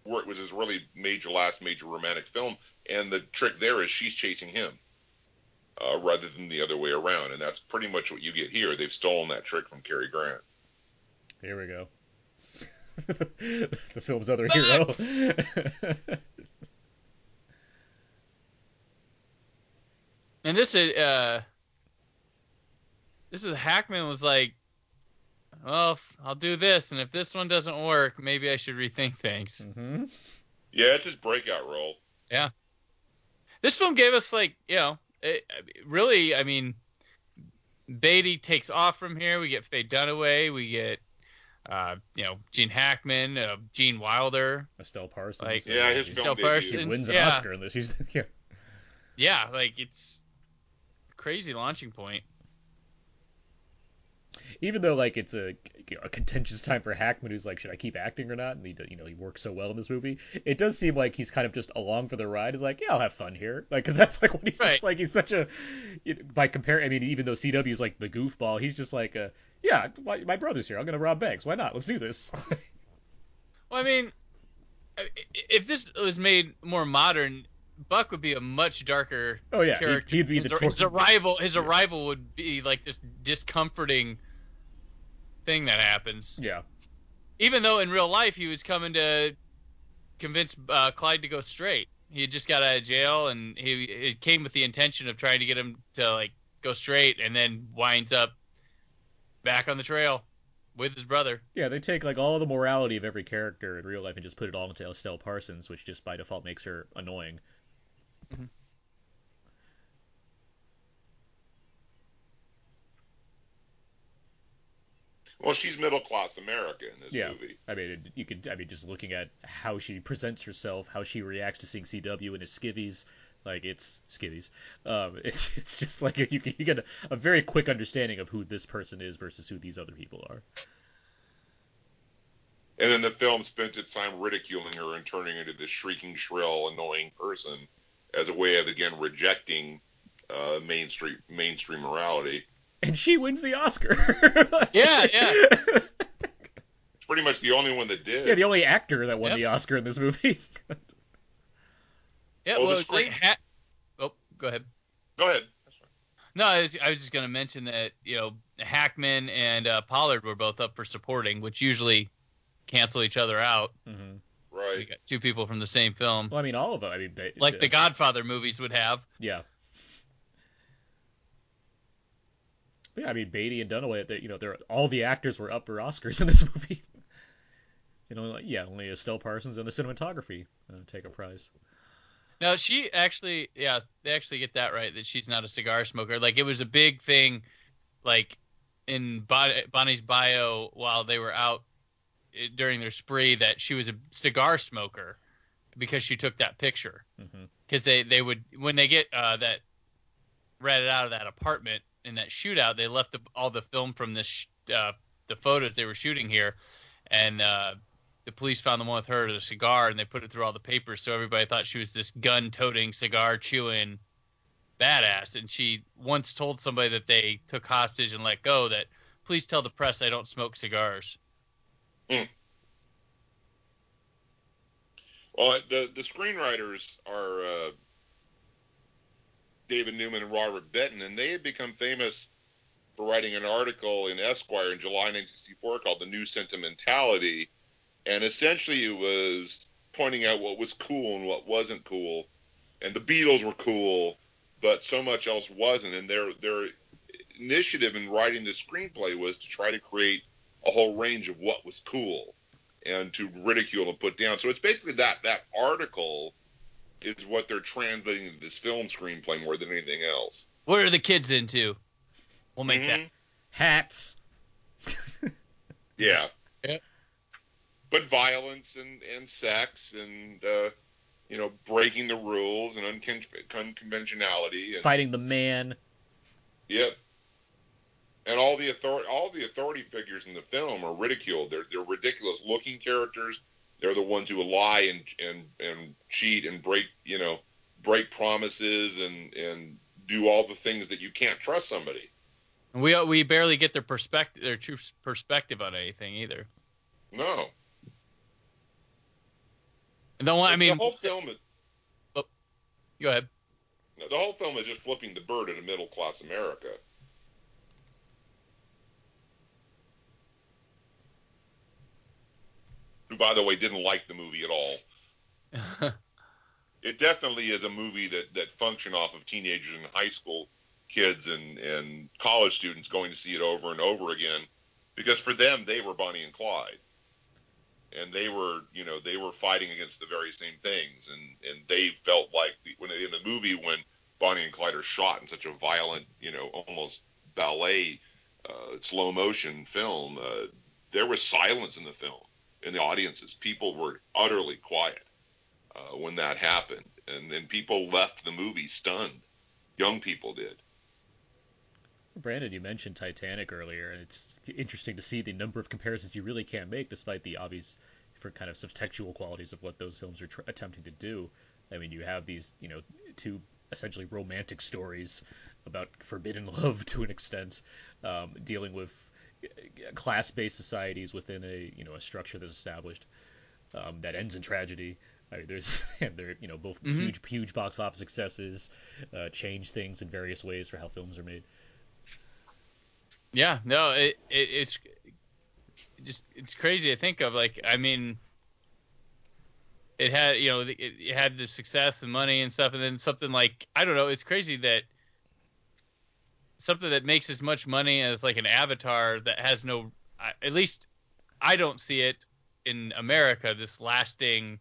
where it was his really major last major romantic film, and the trick there is she's chasing him uh, rather than the other way around, and that's pretty much what you get here. They've stolen that trick from Cary Grant. Here we go. the film's other hero. and this is uh, this is Hackman was like, well, if I'll do this, and if this one doesn't work, maybe I should rethink things. hmm Yeah, it's his breakout role. Yeah, this film gave us like, you know, it, really, I mean, Beatty takes off from here. We get Faye Dunaway. We get, uh, you know, Gene Hackman, uh, Gene Wilder. Estelle Parsons. Like- Yeah, his she, film Estelle debut. she Parsons. wins an yeah. Oscar in this. She's yeah. Yeah, like it's crazy launching point. even though like it's a, you know, a contentious time for Hackman, who's like, should I keep acting or not? And he, you know, he works so well in this movie. It does seem like he's kind of just along for the ride. He's like, yeah, I'll have fun here, like, because that's like what he's. Right. Like, he's such a, you know, by compare, I mean, even though CW is like the goofball, he's just like, a, yeah, my, my brother's here. I'm gonna rob banks. Why not? Let's do this. Well, I mean, if this was made more modern, Buck would be a much darker oh yeah, character. He'd, he'd be his, the his arrival, his arrival would be like this discomforting thing that happens. Yeah, Even though in real life he was coming to convince uh, Clyde to go straight. He had just got out of jail, and he it came with the intention of trying to get him to like go straight, and then winds up back on the trail with his brother. Yeah, they take like all the morality of every character in real life and just put it all into Estelle Parsons, which just by default makes her annoying. Mm-hmm. Well, she's middle class America in this Yeah. movie. I mean, it, you could. I mean, just looking at how she presents herself, how she reacts to seeing CW in his skivvies, like it's skivvies. Um, it's it's just like you you get a, a very quick understanding of who this person is versus who these other people are. And then the film spent its time ridiculing her and turning her into this shrieking, shrill, annoying person as a way of again rejecting uh, mainstream mainstream morality. And she wins the Oscar. Yeah, yeah. It's pretty much the only one that did. yeah, the only actor that won Yep. the Oscar in this movie. Yeah, Well, well, the it's like ha- oh, go ahead. Go ahead. No, I was, I was just going to mention that you know Hackman and uh, Pollard were both up for supporting, which usually cancel each other out. hmm You Right. got two people from the same film, Well, I mean, all of them. I mean, they, like the Godfather movies would have. Yeah. But yeah, I mean Beatty and Dunaway. They, you know, they're all the actors were up for Oscars in this movie. you know, yeah, only Estelle Parsons and the cinematography uh, take a prize. No, she actually, yeah, they actually get that right that she's not a cigar smoker. Like it was a big thing, like in Bon- Bonnie's bio while they were out eh, during their spree that she was a cigar smoker because she took that picture. Because they they would when they get uh, that ratted out of that apartment in that shootout, they left the, all the film from this sh- uh, the photos they were shooting here, and uh, the police found the one with her with a cigar, and they put it through all the papers, so everybody thought she was this gun-toting, cigar-chewing badass. And she once told somebody that they took hostage and let go that please tell the press I don't smoke cigars. Well, the the screenwriters are uh, David Newman and Robert Benton, and they had become famous for writing an article in Esquire in July 1964 called "The New Sentimentality," and essentially it was pointing out what was cool and what wasn't cool, and the Beatles were cool, but so much else wasn't, and their their initiative in writing the screenplay was to try to create a whole range of what was cool and to ridicule and put down. So it's basically that that article is what they're translating into this film screenplay more than anything else. What are the kids into? We'll make that. Mhm. Hats. Yeah. Yeah. But violence and, and sex and uh, you know breaking the rules and uncon- unconventionality and Fighting the man. Yep. And all the authority, all the authority figures in the film are ridiculed. They're they're ridiculous looking characters. They're the ones who lie and and and cheat and break you know break promises and and do all the things that you can't trust somebody. And we we barely get their perspective, their true perspective on anything either. No. The one, I mean, the whole film is oh, go ahead. the whole film is just flipping the bird at a middle class America. Who, by the way, didn't like the movie at all. it definitely is a movie that that function off of teenagers and high school kids and and college students going to see it over and over again because for them they were Bonnie and Clyde and they were you know they were fighting against the very same things and and they felt like the, when in the movie when Bonnie and Clyde are shot in such a violent you know almost ballet uh, slow motion film uh, there was silence in the film in the audiences people were utterly quiet uh, when that happened, and then people left the movie stunned. Young people did. Brandon, you mentioned Titanic earlier, and it's interesting to see the number of comparisons you really can't make, despite the obvious different kind of subtextual qualities of what those films are tr- attempting to do. I mean, you have these, you know, two essentially romantic stories about forbidden love to an extent, um, dealing with uh, class-based societies within a, you know, a structure that's established um, that ends in tragedy. I mean, there's, and they're, you know, both Mhm. huge, huge box office successes, uh, change things in various ways for how films are made. Yeah, no, it, it it's just it's crazy to think of. Like, I mean, it had you know it, it had the success and money and stuff, and then something like I don't know. It's crazy that something that makes as much money as like an Avatar that has no, at least I don't see it in America. This lasting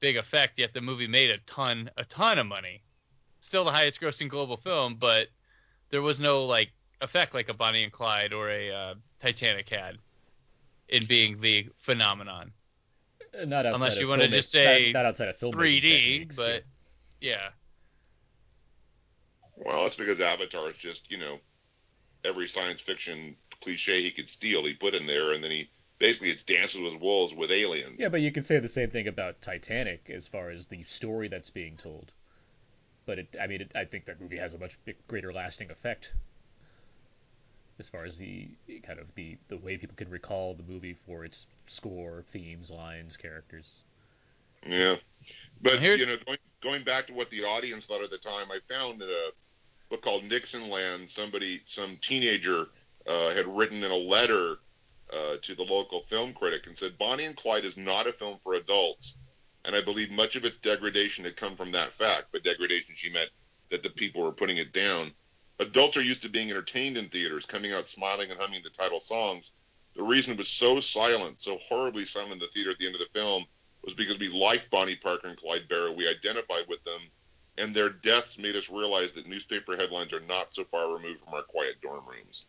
big effect. Yet the movie made a ton, a ton of money. Still the highest grossing global film, but there was no like effect like a Bonnie and Clyde or a uh, Titanic had in being the phenomenon. Not outside Unless you of want to just say not, not outside of film 3D, but yeah. Well, it's because Avatar is just, you know, every science fiction cliche he could steal, he put in there, and then he basically it's dances with wolves with aliens. Yeah, but you can say the same thing about Titanic as far as the story that's being told. But it, I mean, it, I think that movie has a much greater lasting effect as far as the kind of the the way people can recall the movie for its score, themes, lines, characters. Yeah. But Here's- you know, going going back to what the audience thought at the time, I found a book called Nixon Land, somebody, some teenager, uh, had written in a letter uh, to the local film critic and said, "Bonnie and Clyde is not a film for adults," and I believe much of its degradation had come from that fact. But degradation, she meant that the people were putting it down. Adults are used to being entertained in theaters, coming out smiling and humming the title songs. The reason it was so silent, so horribly silent in the theater at the end of the film, was because we liked Bonnie Parker and Clyde Barrow. We identified with them, and their deaths made us realize that newspaper headlines are not so far removed from our quiet dorm rooms.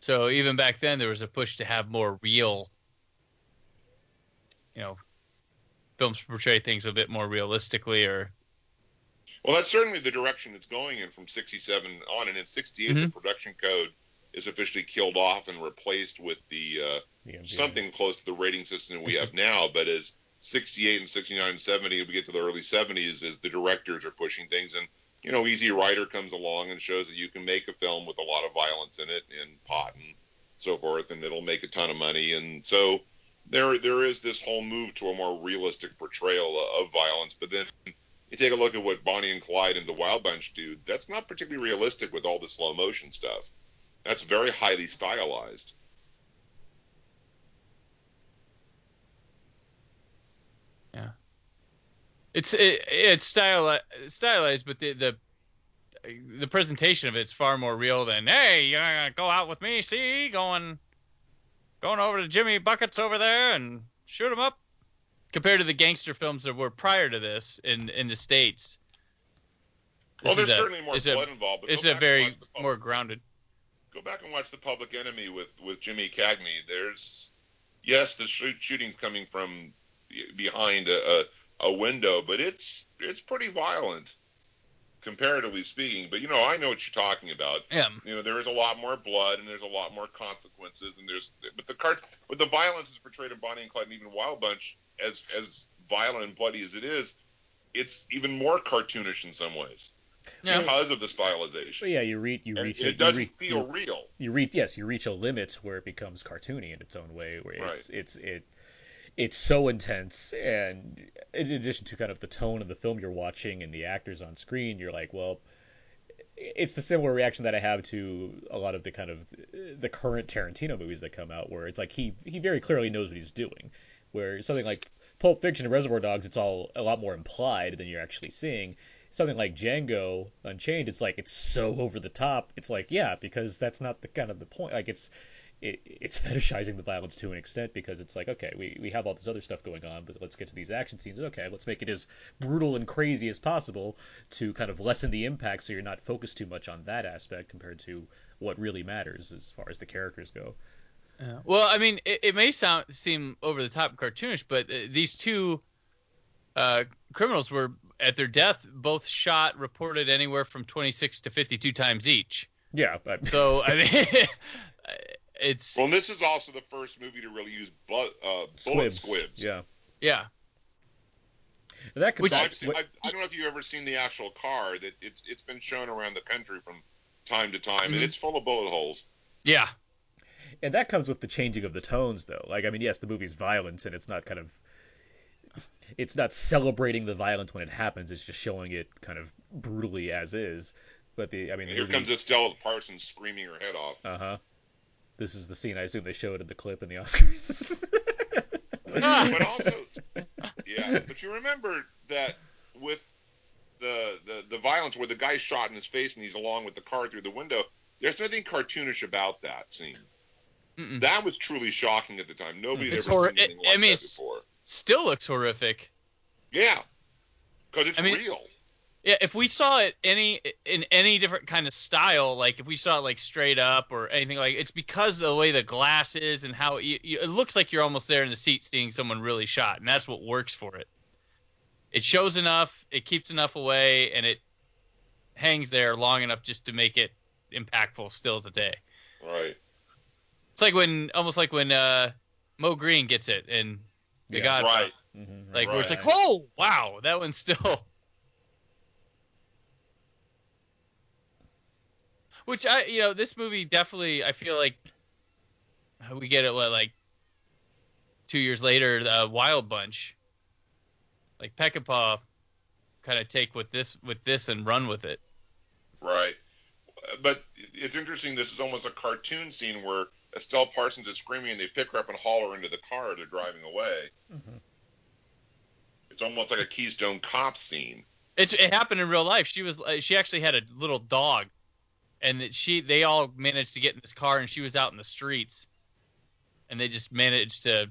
So even back then, there was a push to have more real, you know, films portray things a bit more realistically, or Well, that's certainly the direction it's going in from 67 on, and in 68, the Mhm. production code is officially killed off and replaced with the uh, The something close to the rating system we have now. But as 68 and 69 and 70, we get to the early 70s, as the directors are pushing things, and you know, Easy Rider comes along and shows that you can make a film with a lot of violence in it and pot and so forth, and it'll make a ton of money. And so there, there is this whole move to a more realistic portrayal of violence. But then you take a look at what Bonnie and Clyde and the Wild Bunch do. That's not particularly realistic with all the slow motion stuff. That's very highly stylized. Yeah. It's it, it's stylized, but the the the presentation of it's far more real than hey, you're gonna go out with me? See, going going over to Jimmy Buckets over there and shoot him up. Compared to the gangster films that were prior to this in in the states, Well, there's a- certainly more it's a- blood involved. But it's a very more grounded. Go back and watch the Public Enemy with with Jimmy Cagney. There's yes, the shoot, shooting coming from behind a, a a window, but it's it's pretty violent, comparatively speaking. But you know, I know what you're talking about. Yeah, You know, there is a lot more blood and there's a lot more consequences, and there's but the cart but the violence is portrayed in Bonnie and Clyde and even Wild Bunch as as violent and bloody as it is. It's even more cartoonish in some ways yeah. because of the But stylization. yeah, you reach you And reach it a, doesn't reach, feel you, real. you reach yes, you reach a limit where it becomes cartoony in its own way, where it's it's it it's so intense, and in addition to kind of the tone of the film you're watching and the actors on screen, you're like, well, it's the similar reaction that I have to a lot of the kind of the current Tarantino movies that come out, where it's like he he very clearly knows what he's doing. Where something like Pulp Fiction and Reservoir Dogs, it's all a lot more implied than you're actually seeing. Something like Django Unchained, it's like it's so over the top. It's like yeah, because that's not the kind of the point. Like it's it, it's fetishizing the violence to an extent because it's like okay, we, we have all this other stuff going on, but let's get to these action scenes. Okay, let's make it as brutal and crazy as possible to kind of lessen the impact, so you're not focused too much on that aspect compared to what really matters as far as the characters go. Yeah. Well, I mean, it, it may sound seem over the top cartoonish, but uh, these two uh, criminals were at their death both shot reported anywhere from 26 to 52 times each. Yeah, but So I mean, it's Well, and this is also the first movie to really use bu- uh, bullet squibs. squibs. Yeah, yeah, that could Which- So that- I've seen, I've, I don't know if you've ever seen the actual car. That it's it's been shown around the country from time to time, Mhm. and it's full of bullet holes. yeah, and that comes with the changing of the tones though like i mean yes the movie's violent and it's not kind of it's not celebrating the violence when it happens it's just showing it kind of brutally as is but the i mean the Here movie, comes Estelle Parsons screaming her head off. uh-huh this is the scene i assume they showed in the clip in the oscars but also, yeah. But you remember that with the, the the violence where the guy's shot in his face and he's along with the car through the window. There's nothing cartoonish about that scene. Mm-mm. That was truly shocking at the time. Nobody ever hor- seen anything it- I like mean, that before. Still looks horrific. Yeah, because it's I mean- real. Yeah, if we saw it any in any different kind of style, like if we saw it like straight up or anything like, it's because of the way the glass is and how you, it looks like you're almost there in the seat seeing someone really shot, and that's what works for it. It shows enough, it keeps enough away, and it hangs there long enough just to make it impactful still today. Right. It's like when almost like when uh, Moe Greene gets it and the Yeah. God, Right. Mhm, like where it's like, oh wow, that one's still. Which I, you know, this movie definitely, I feel like we get it what like two years later, the Wild Bunch, like Peckinpah, kind of take with this with this and run with it. Right. But it's interesting. This is almost a cartoon scene where Estelle Parsons is screaming and they pick her up and haul her into the car. They're driving away. Mhm. It's almost like a Keystone Cop scene. It's it happened in real life. She was uh, she actually had a little dog, and she they all managed to get in this car, and she was out in the streets, and they just managed to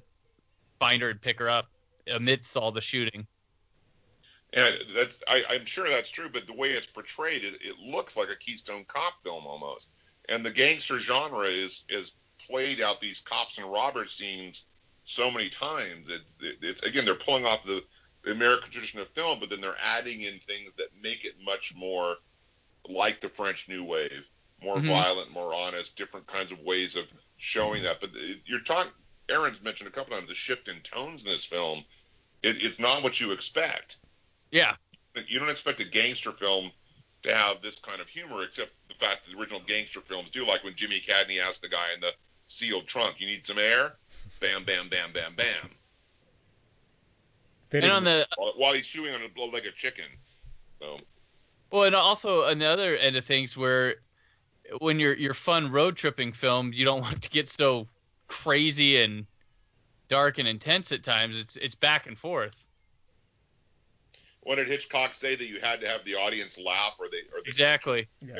find her and pick her up amidst all the shooting. And that's I, I'm sure that's true, but the way it's portrayed, it, it looks like a Keystone Cop film almost. And the gangster genre is is played out these cops and robbers scenes so many times. It's, it's again they're pulling off the, American tradition of film, but then they're adding in things that make it much more like the French New Wave, more Mhm. violent, more honest, different kinds of ways of showing that. But you're talking. Aaron's mentioned a couple times the shift in tones in this film. It, it's not what you expect Yeah, you don't expect a gangster film to have this kind of humor, except the fact that the original gangster films do, like when Jimmy Cagney asked the guy in the sealed trunk, "You need some air?" Bam, bam, bam, bam, bam. Fitting, and on the While, while he's chewing on a blow like a chicken. So well, and also on the other end of things, where when you're you're fun road tripping film, you don't want to get so crazy and dark and intense at times. It's it's back and forth. when did Hitchcock say that you had to have the audience laugh, or they or they Exactly. yeah,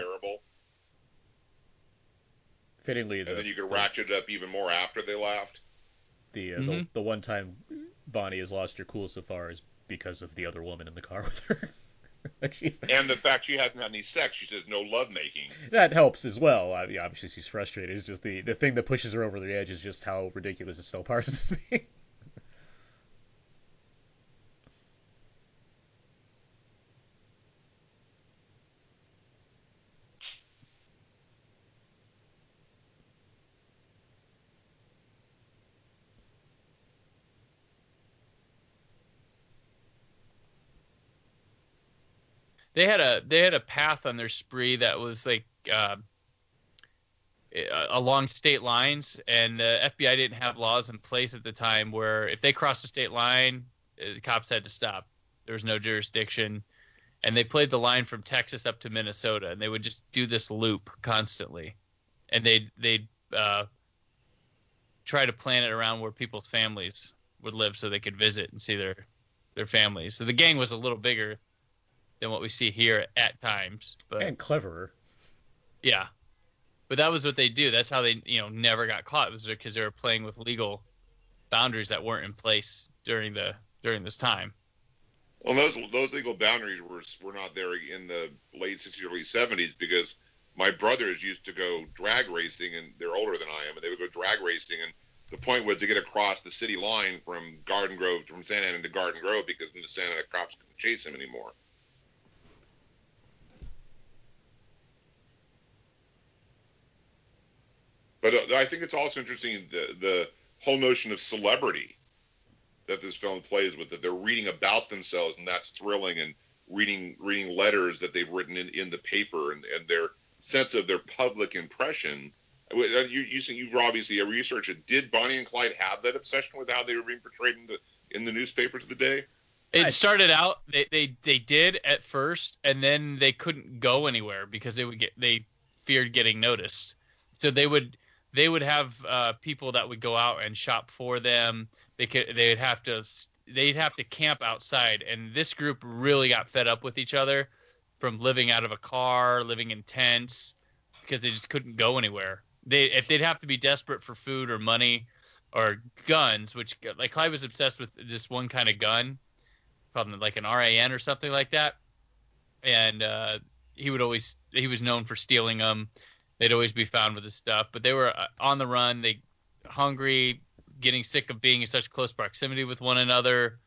terrible, fittingly, and then you could the, ratchet it up even more after they laughed? the, uh, the Mhm. the one time Bonnie has lost her cool so far is because of the other woman in the car with her. like she's And the fact she hasn't had any sex, she says no love making. that helps as well. I mean, obviously, she's frustrated. It's just the the thing that pushes her over the edge is just how ridiculous Estelle Parsons is being. They had a they had a path on their spree that was like uh, along state lines, and the FBI didn't have laws in place at the time where if they crossed the state line, uh, the cops had to stop. There was no jurisdiction, and they played the line from Texas up to Minnesota, and they would just do this loop constantly, and they they'd uh, try to plan it around where people's families would live so they could visit and see their their families. So the gang was a little bigger than what we see here at times. But and cleverer. yeah, but that was what they do. That's how they you know never got caught. It was because they were playing with legal boundaries that weren't in place during the during this time. Well, those those legal boundaries were were not there in the late '60s, early '70s because my brothers used to go drag racing, and they're older than I am, and they would go drag racing, and the point was to get across the city line from Garden Grove, from Santa Ana to Garden Grove, because then the Santa Ana cops couldn't chase him anymore. But uh, I think it's also interesting the the whole notion of celebrity that this film plays with that they're reading about themselves and that's thrilling and reading reading letters that they've written in, in the paper and, and their sense of their public impression you, you you've obviously researched it did bonnie and clyde have that obsession with how they were being portrayed in the in the newspapers of the day It started out they, they they did at first, and then they couldn't go anywhere because they would get they feared getting noticed. So they would they would have uh, people that would go out and shop for them. They could they'd have to they'd have to camp outside, and this group really got fed up with each other from living out of a car, living in tents, because they just couldn't go anywhere. They if they'd have to be desperate for food or money or guns, which like Clyde was obsessed with this one kind of gun, called like an RAN or something like that, and uh, he would always he was known for stealing them. They'd always be found with his stuff, but they were uh, on the run. They hungry, getting sick of being in such close proximity with one another.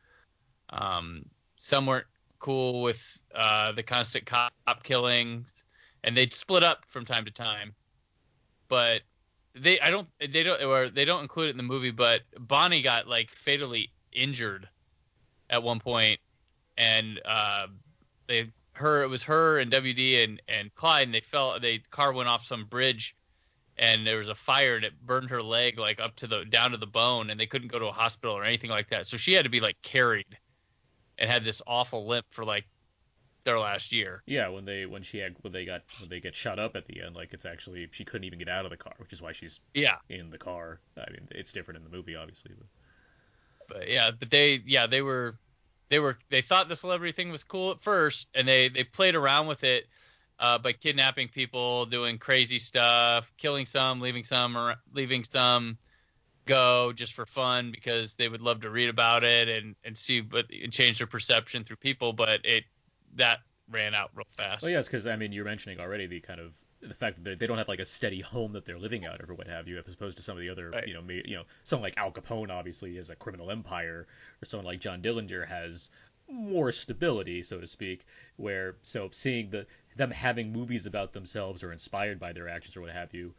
Um, some weren't cool with uh, the constant cop killings, and they'd split up from time to time. But they, I don't, they don't, or they don't include it in the movie. But Bonnie got like fatally injured at one point, and uh, they, her, it was her and WD and and Clyde, and they fell, they car went off some bridge and there was a fire and it burned her leg like up to the down to the bone and they couldn't go to a hospital or anything like that so she had to be like carried and had this awful limp for like their last year Yeah, when they when she had when they got when they get shut up at the end, like it's actually she couldn't even get out of the car, which is why she's yeah in the car. I mean, it's different in the movie, obviously. But but yeah but they yeah they were they were they thought the celebrity thing was cool at first and they they played around with it uh, by kidnapping people doing crazy stuff killing some leaving some or leaving some go just for fun because they would love to read about it and and see but and change their perception through people but it that ran out real fast. Well, yeah, it's because I mean, you're mentioning already the kind of the fact that they, they don't have like a steady home that they're living out of or what have you, as opposed to some of the other, Right. you know, ma- you know, someone like Al Capone obviously has a criminal empire, or someone like John Dillinger has more stability, so to speak. Where so seeing the them having movies about themselves or inspired by their actions or what have you,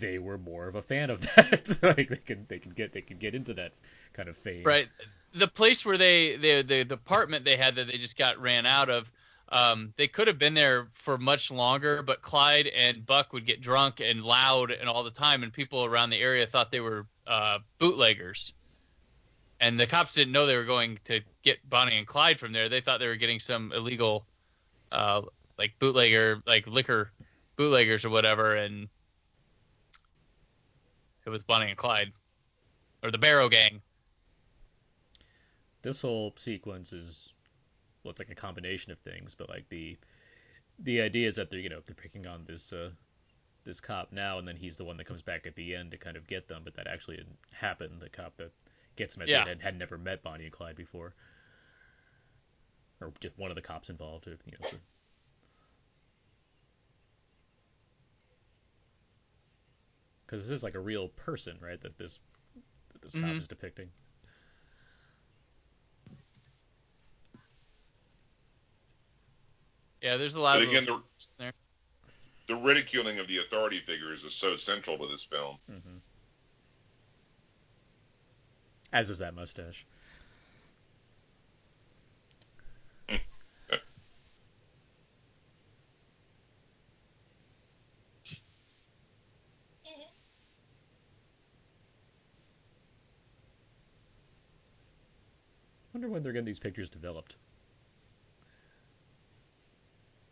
they were more of a fan of that. like they can they can get they can get into that kind of fame. right the place where they the the, the apartment they had that they just got ran out of um, they could have been there for much longer but clyde and buck would get drunk and loud and all the time and people around the area thought they were uh, bootleggers. And the cops didn't know they were going to get bonnie and clyde from there. They thought they were getting some illegal uh, like bootlegger like liquor bootleggers or whatever and it was bonnie and clyde or the barrow gang. This whole sequence is well it's like a combination of things but like the the idea is that they're you know they're picking on this uh this cop now and then he's the one that comes back at the end to kind of get them but that actually didn't happen the cop that gets him at Yeah. the end had, never met bonnie and clyde before or just one of the cops involved you know the- because this is like a real person right that this that this cop Mhm. is depicting yeah there's a lot But of again, those the, there. the ridiculing of the authority figures is so central to this film. hmm As is that mustache. Wonder when they're getting these pictures developed.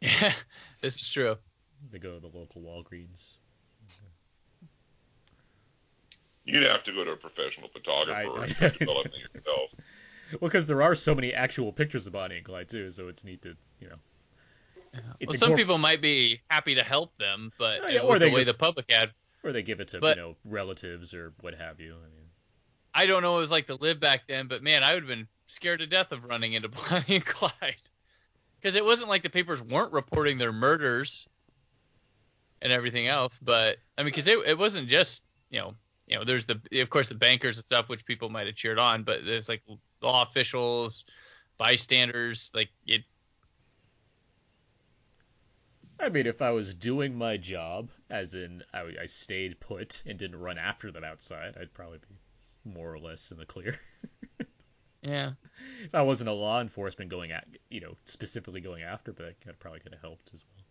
Yeah, this is true. They go to the local Walgreens. You'd have to go to a professional photographer I- or I- start developing it yourself. Well, because there are so many actual pictures of Bonnie and Clyde too, so it's neat to you know. It's well, some incorpor- people might be happy to help them, but Oh, yeah, or with they the way just- the public ad, or they give it to But- you know relatives or what have you. I mean, I don't know what it was like to live back then, but man, I would have been scared to death of running into Bonnie and Clyde. Because it wasn't like the papers weren't reporting their murders and everything else, but I mean, because it, it wasn't just you know you know there's the of course the bankers and stuff which people might have cheered on, but there's like law officials, bystanders, like it. I mean, if I was doing my job, as in I, I stayed put and didn't run after them outside, I'd probably be more or less in the clear. Yeah, if I wasn't a law enforcement going at you know specifically going after, but that probably could have helped as well.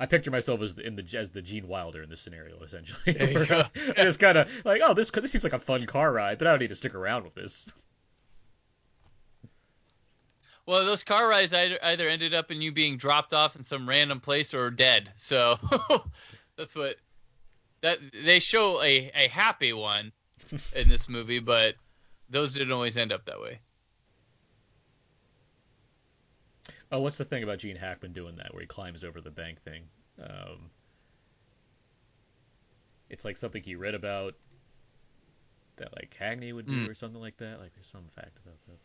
I picture myself as the, in the as the Gene Wilder in this scenario, essentially. There you Where go. I just kind of like, oh, this this seems like a fun car ride, but I don't need to stick around with this. Well, those car rides either, either ended up in you being dropped off in some random place or dead. So That's what that they show a a happy one in this movie, but those didn't always end up that way. Oh, what's the thing about Gene Hackman doing that, where he climbs over the bank thing? Um, it's like something he read about that like Cagney would do Mm. or something like that. Like there's some fact about that.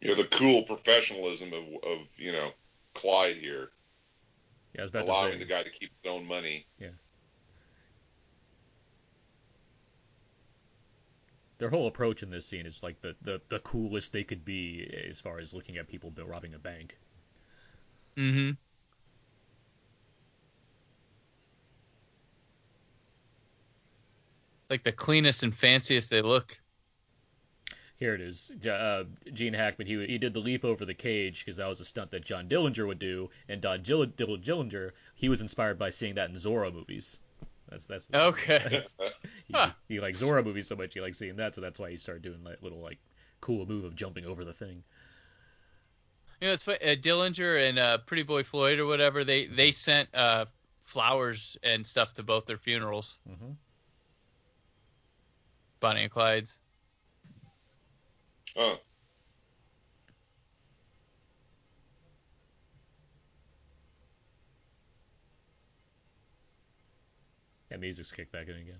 You know, the cool professionalism of, of you know, Clyde here, Yeah, I was about allowing to the guy to keep his own money. Yeah. Their whole approach in this scene is like the, the, the coolest they could be as far as looking at people robbing a bank. Mm-hmm. Like the cleanest and fanciest they look. Here it is. Uh, Gene Hackman, he, he did the leap over the cage because that was a stunt that John Dillinger would do. And Don Dill- Dill- Dillinger, he was inspired by seeing that in Zorro movies. That's that's Okay. he, Huh. he likes Zorro movies so much he likes seeing that, so that's why he started doing like little like cool move of jumping over the thing. You know, it's uh, Dillinger and uh, Pretty Boy Floyd or whatever. They they sent uh, flowers and stuff to both their funerals. hmm Bonnie and Clyde's. Huh. That music's kicked back in again.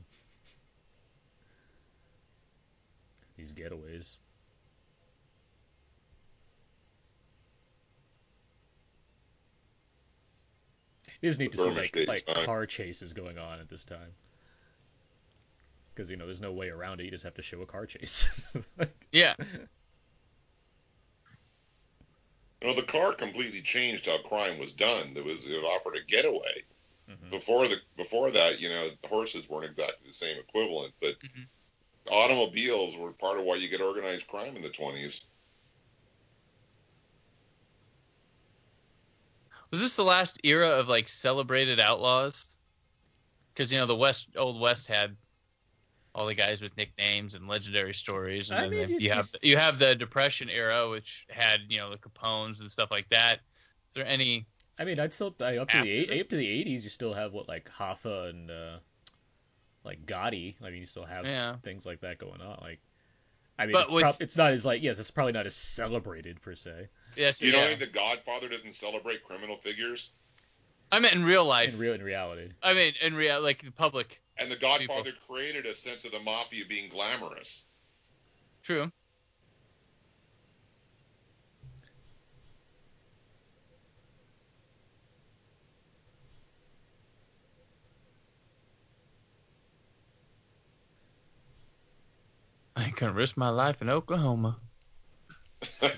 These getaways. It is neat to see like like car chases going on at this time. Because you know, there's no way around it. You just have to show a car chase. Like, Yeah. You know, the car completely changed how crime was done. There was it offered a getaway. mhm. Before the before that, you know, horses weren't exactly the same equivalent, but Mhm. automobiles were part of why you get organized crime in the twenties. Was this the last era of like celebrated outlaws? Because you know the West, old West had all the guys with nicknames and legendary stories, and I then mean, you you, have you have the Depression era, which had you know the Capones and stuff like that. Is there any? I mean, I'd still I, up to After the this? up to the eighties. You still have what like Hoffa and uh, like Gotti. I mean, you still have Yeah. things like that going on. Like, I mean, it's, with- prob- it's not as like yes, it's probably not as celebrated per se Yes, You know, yeah. The Godfather doesn't celebrate criminal figures, I mean, in real life. in real in reality. I mean in real, like the public. And The Godfather created a sense of the mafia being glamorous. True. I ain't gonna risk my life in Oklahoma.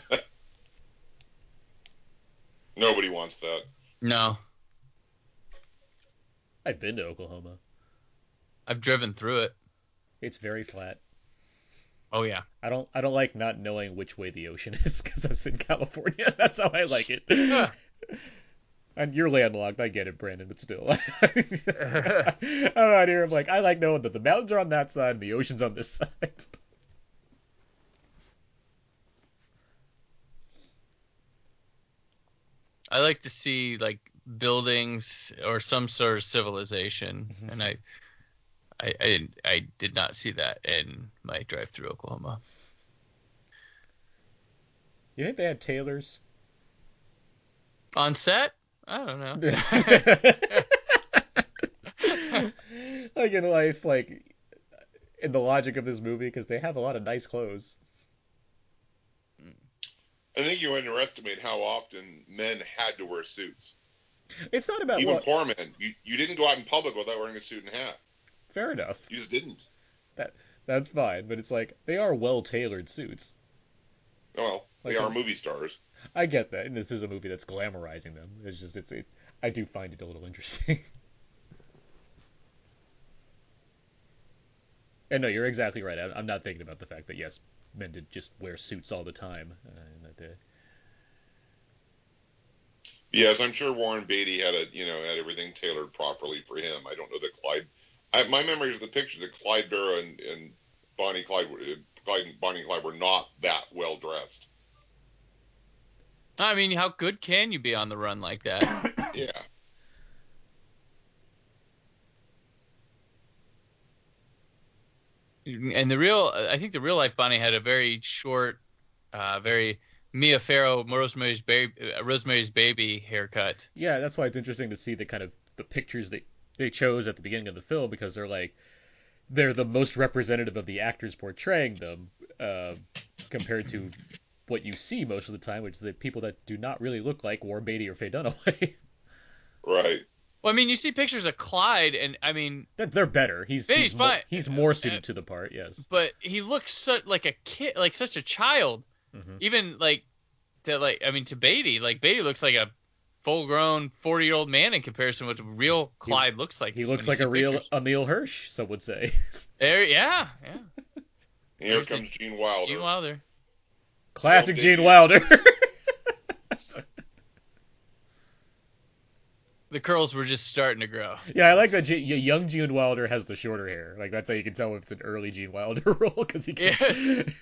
Nobody wants that. No, I've been to Oklahoma. I've driven through it. It's very flat. Oh yeah. I don't I don't like not knowing which way the ocean is because I'm in California. That's how I like it. Yeah. and you're landlocked. I get it, Brandon, but still. I'm out here. I'm like I like knowing that the mountains are on that side and the ocean's on this side. I like to see like buildings or some sort of civilization, Mhm. and I, I, I, didn't- I did not see that in my drive through Oklahoma. You think they had tailors? On set, I don't know. like in life, like in the logic of this movie, because they have a lot of nice clothes. I think you underestimate how often men had to wear suits. It's not about Even what. poor men. You, you didn't go out in public without wearing a suit and hat. Fair enough. You just didn't. That That's fine, but it's like they are well tailored suits. Well, they Like are movie stars. I get that, and this is a movie that's glamorizing them. It's just it's it. I do find it a little interesting. and no, you're exactly right. I- I'm not thinking about the fact that yes, men did just wear suits all the time uh, in that day. Yes, I'm sure Warren Beatty had a you know had everything tailored properly for him. I don't know that Clyde. I, my memories of the picture that Clyde Barrow and, and Bonnie Clyde, were- Clyde and Bonnie and Clyde were not that well dressed. I mean, how good can you be on the run like that? Yeah. and the real, I think the real life Bonnie had a very short, uh, very Mia Farrow, Rosemary's Baby, uh, Rosemary's Baby haircut. Yeah, that's why it's interesting to see the kind of the pictures they they chose at the beginning of the film because they're like they're the most representative of the actors portraying them uh, compared to what you see most of the time, which is the people that do not really look like Warren Beatty or Faye Dunaway. Right. Well, I mean, you see pictures of Clyde, and I mean, they're better. He's Yeah, he's, he's more, fine. he's more Uh, suited to the part. Yes. but he looks so, like a kid, like such a child. Mhm. Even like to like, I mean, to Beatty, like Beatty looks like a full-grown forty-year-old man in comparison with real Clyde looks like. He looks like see a real pictures. Emile Hirsch, some would say. There, yeah, yeah. Here There's comes Gene Wilder. Gene Wilder. Classic Well, Gene Wilder. The curls were just starting to grow. yeah, I like that. G- y- young Gene Wilder has the shorter hair. Like that's how you can tell if it's an early Gene Wilder role because he gets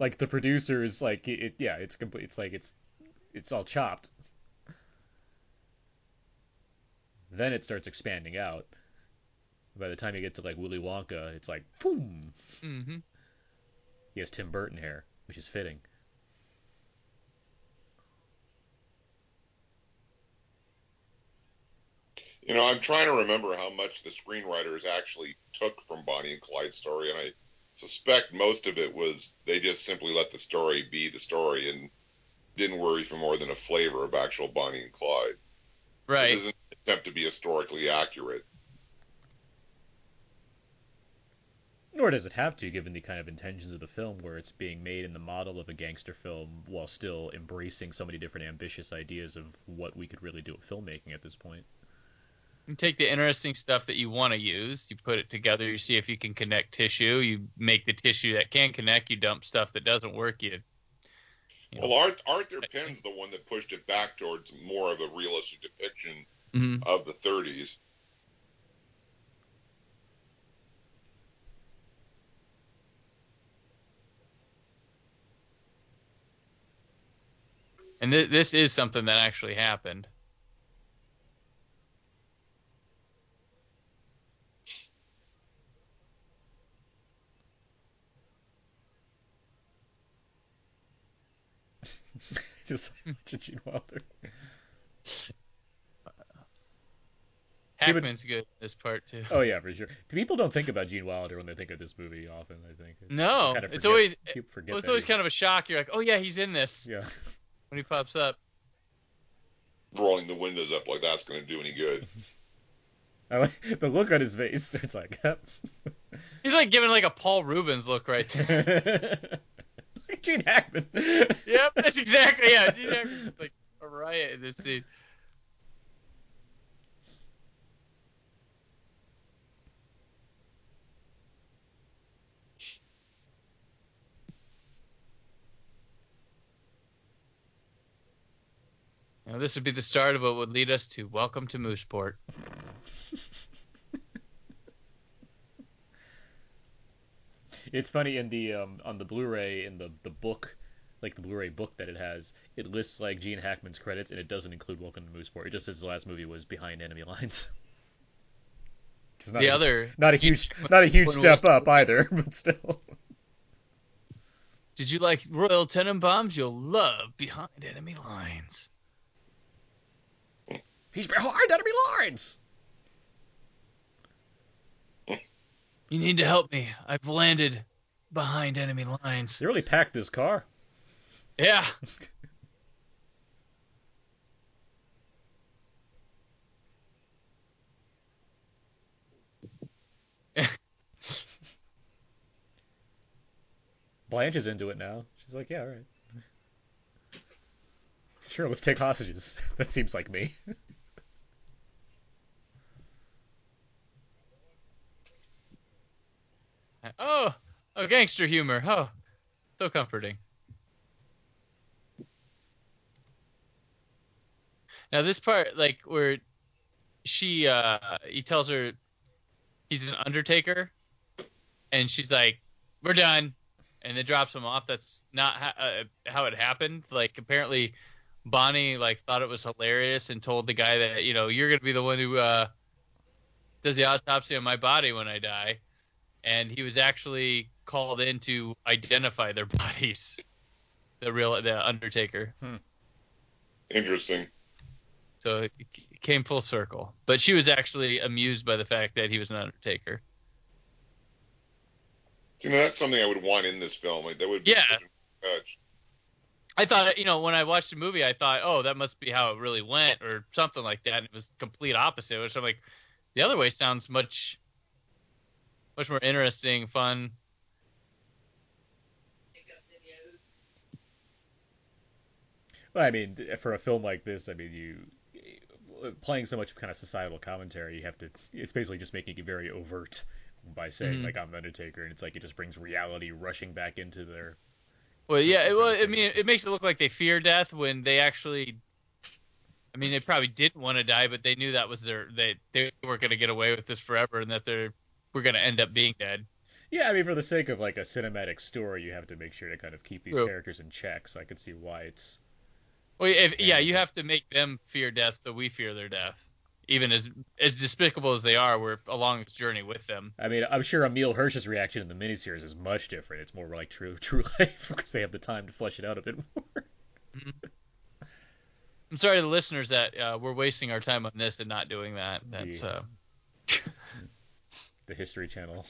like the producers like it, it. Yeah, it's complete. It's like it's it's all chopped. Then it starts expanding out. By the time you get to like Willy Wonka, it's like boom. hmm He has Tim Burton hair, which is fitting. You know, I'm trying to remember how much the screenwriters actually took from Bonnie and Clyde's story, and I suspect most of it was they just simply let the story be the story and didn't worry for more than a flavor of actual Bonnie and Clyde. Right. This isn't an attempt to be historically accurate. Nor does it have to, given the kind of intentions of the film, where it's being made in the model of a gangster film while still embracing so many different ambitious ideas of what we could really do with filmmaking at this point. You take the interesting stuff that you want to use, you put it together, you see if you can connect tissue, you make the tissue that can connect, you dump stuff that doesn't work, you Yeah. Well, Art, Arthur Penn's the one that pushed it back towards more of a realistic depiction Mhm. of the 30s. And th- this is something that actually happened. Just like Gene Wilder. Hackman's good in this part too. Oh yeah, for sure. People don't think about Gene Wilder when they think of this movie often. I think. No, kind of it's always people well, it's always he's- kind of a shock. You're like, oh yeah, he's in this Yeah. when he pops up. Rolling the windows up like that's going to do any good. I like the look on his face. It's like. He's like giving like a Paul Reubens look right there. like Gene Hackman. yep, that's exactly yeah. Gene Hackman's like a riot in this scene. Now, this would be the start of what would lead us to Welcome to Mooseport. It's funny in the um, on the Blu-ray in the the book, like the Blu-ray book that it has, it lists like Gene Hackman's credits and it doesn't include Welcome to Mooseport. It just says the last movie was Behind Enemy Lines. Not The a, other, not a huge not a huge step up either, but still. did you like Royal Tenenbaums? You'll love Behind Enemy Lines. He's behind enemy lines. You need to help me. I've landed behind enemy lines. They really packed this car. Yeah. Blanche is into it now. She's like, yeah, all right. Sure, let's take hostages. that seems like me. Oh, oh, gangster humor. Oh, so comforting. Now this part, like where she, uh, he tells her he's an undertaker, and she's like, "We're done," and then drops him off. That's not ha- uh, how it happened. Like apparently, Bonnie like thought it was hilarious and told the guy that you know you're gonna be the one who uh, does the autopsy on my body when I die, and he was actually called in to identify their bodies. The real the Undertaker. Hmm. Interesting. So it came full circle. But she was actually amused by the fact that he was an Undertaker. You know, that's something I would want in this film. Like that would be Yeah. such a touch. I thought, you know, when I watched the movie, I thought, oh, that must be how it really went, or something like that. And it was complete opposite. Which I'm like, the other way sounds much, much more interesting, fun. Well, I mean, for a film like this, I mean, you playing so much of kind of societal commentary, you have to. It's basically just making it very overt by saying Mhm. like I'm the Undertaker, and it's like it just brings reality rushing back into their. Well, yeah, for well, I mean, it. it makes it look like they fear death when they actually. I mean, they probably didn't want to die, but they knew that was their they they weren't going to get away with this forever, and that they're we're going to end up being dead. Yeah, I mean, for the sake of like a cinematic story, you have to make sure to kind of keep these True. characters in check. So I could see why it's. Well, if, yeah, you have to make them fear death, so we fear their death. Even as as despicable as they are, we're along this journey with them. I mean, I'm sure Emile Hirsch's reaction in the miniseries is much different. It's more like true true life because they have the time to flesh it out a bit more. I'm sorry to the listeners that uh, we're wasting our time on this and not doing that. That's Yeah. uh, The History Channel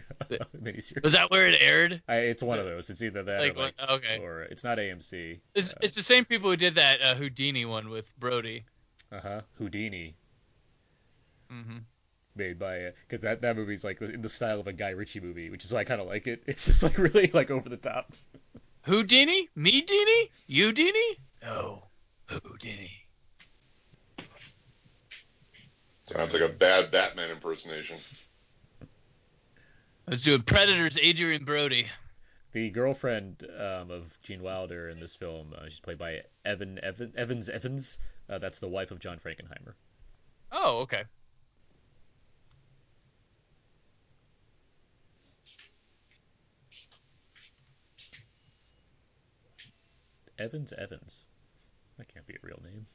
miniseries. was that where it aired? I, it's one of those. It's either that Like, or, like okay, or it's not AMC. it's, it's the same people who did that uh, Houdini one with Brody. Uh huh. Houdini, hmm made by because that that movie's like in the style of a Guy Ritchie movie, which is why I kind of like it. It's just like really like over the top. Houdini? Me Dini? You Dini? No, Houdini. Sounds like a bad Batman impersonation. I was doing Predators, Adrien Brody. The girlfriend um, of Gene Wilder in this film, uh, she's played by Evan, Evan Evans Evans. Uh, that's the wife of John Frankenheimer. Oh, okay. Evans Evans. That can't be a real name.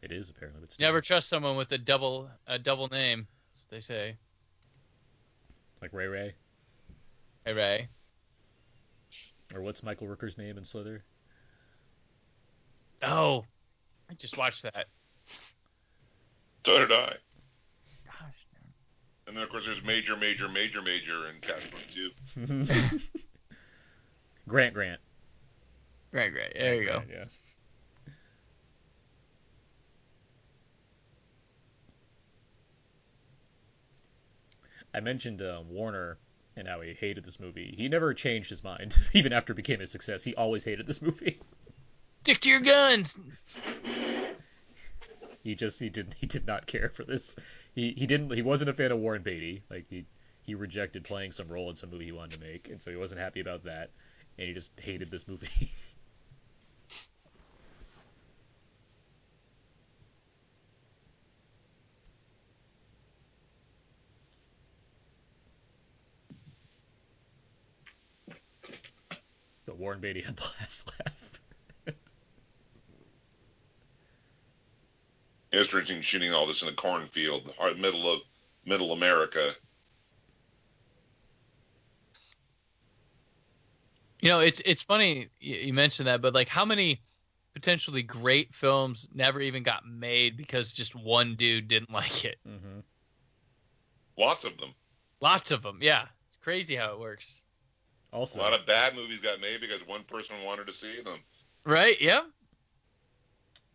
It is apparently, but still. Never trust someone with a double a double name. That's what they say. like Ray Ray. Hey Ray. Or what's Michael Rooker's name in Slither? Oh, I just watched that. So did I. Gosh. And then of course there's major, major, major, major in Casper too. Grant Grant. Great, great. There you go. Grant, yeah. I mentioned uh, Warner and how he hated this movie. He never changed his mind, even after it became a success. He always hated this movie. Stick to your guns. He just he didn't he did not care for this. He he didn't he wasn't a fan of Warren Beatty. Like he he rejected playing some role in some movie he wanted to make, and so he wasn't happy about that. And he just hated this movie. but Warren Beatty had the last laugh. It's interesting shooting all this in a cornfield, middle of middle America. You know, it's it's funny you, you mentioned that, but like, how many potentially great films never even got made because just one dude didn't like it? hmm Lots of them. Lots of them. Yeah, it's crazy how it works. Also, A lot of bad movies got made because one person wanted to see them. Right? Yeah.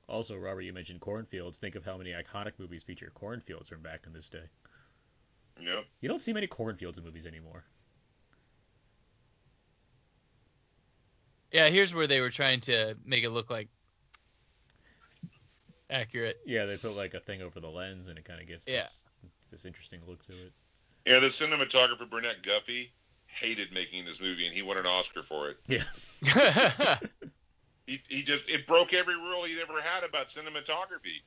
also, Robert, you mentioned cornfields. Think of how many iconic movies feature cornfields from back in this day. Yep. You don't see many cornfields in movies anymore. Yeah. Here's where they were trying to make it look like accurate. Yeah, they put like a thing over the lens, and it kind of gets Yeah. this, this interesting look to it. Yeah, the cinematographer Burnett Guffey hated making this movie, and he won an Oscar for it. Yeah, He, he just it broke every rule he'd ever had about cinematography.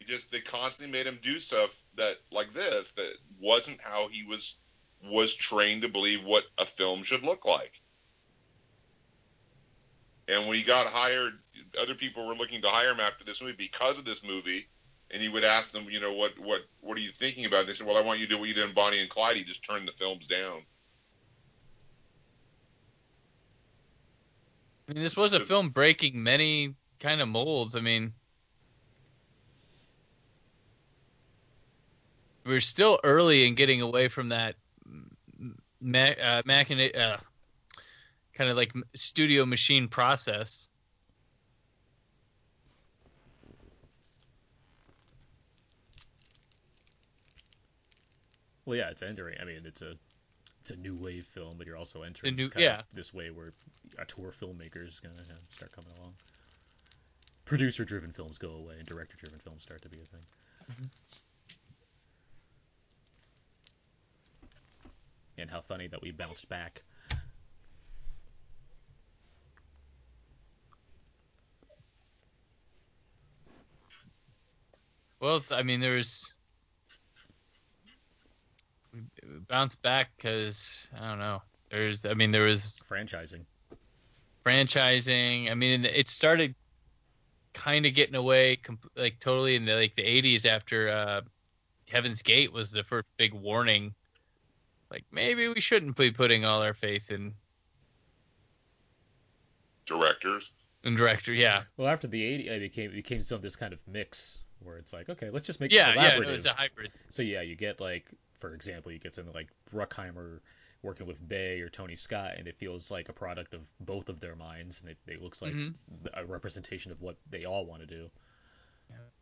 He just they constantly made him do stuff that like this that wasn't how he was was trained to believe what a film should look like. And when he got hired, other people were looking to hire him after this movie because of this movie. And he would ask them, you know, what what what are you thinking about? They said, well, I want you to do what you did in Bonnie and Clyde. He just turned the films down. I mean, this was a film breaking many kind of molds. I mean, we're still early in getting away from that ma- uh, machina- uh, kind of like studio machine process. Well, yeah, it's entering. I mean, it's a it's a new wave film, but you're also entering new- this kind yeah. of this way where auteur filmmaker is gonna you know, start coming along. Producer-driven films go away, and director-driven films start to be a thing. Mm-hmm. And how funny that we bounced back. Well, I mean, there was we we bounced back because I don't know. There's, I mean, there was Franchising. franchising. I mean, it started kind of getting away, com- like totally in the like the '80s after uh, Heaven's Gate was the first big warning. Like maybe we shouldn't be putting all our faith in Directors. in director. Yeah, Well, after the 80s, it became it became some of this kind of mix where it's like, okay, let's just make yeah, it yeah. collaborative. No, it's a hybrid. So yeah, you get like, for example, you get something like Bruckheimer working with Bay or Tony Scott, and it feels like a product of both of their minds, and it, it looks like Mhm. a representation of what they all want to do.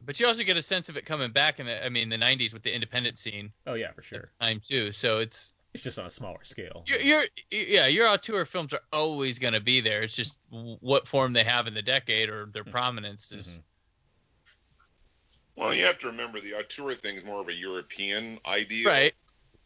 But you also get a sense of it coming back in the, I mean, the '90s with the independent scene Oh yeah, for sure. time too. So it's It's just on a smaller scale. you're, you're yeah, your auteur films are always going to be there. It's just what form they have in the decade or their prominence is. Mhm. Well, you have to remember the auteur thing is more of a European idea. Right.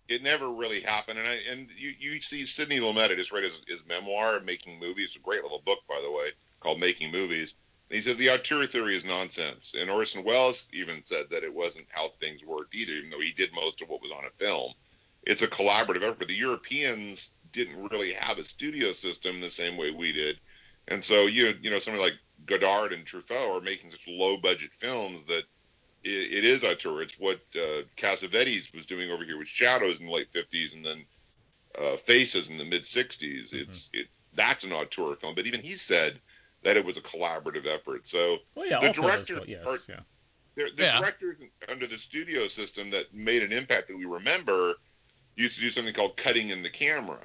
It never really happened, and I and you you see Sidney Lumet. Just read his, his memoir, Making Movies. It's a great little book, by the way, called Making Movies. And he said the auteur theory is nonsense. And Orson Welles even said that it wasn't how things worked either, even though he did most of what was on a film. It's a collaborative effort. The Europeans didn't really have a studio system the same way we did, and so you you know somebody like Godard and Truffaut are making such low budget films that it, it is auteur. It's what uh, Cassavetes was doing over here with Shadows in the late 50s and then uh, Faces in the mid 60s. It's it's that's an auteur film, but even he said that it was a collaborative effort. So Well, yeah, The all is director co- yes, are- yeah. the, the Yeah. directors under the studio system that made an impact that we remember used to do something called cutting in the camera.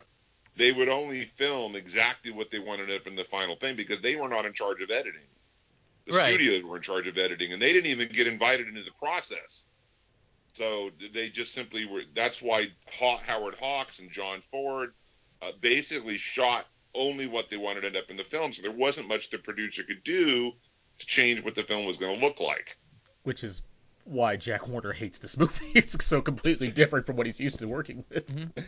They would only film exactly what they wanted up in the final thing because they were not in charge of editing. The Right. studios were in charge of editing, and they didn't even get invited into the process. So they just simply were. That's why Haw- Howard Hawks and John Ford uh, basically shot only what they wanted to end up in the film. So there wasn't much the producer could do to change what the film was going to look like. Which is why Jack Warner hates this movie. It's so completely different from what he's used to working with. Mhm.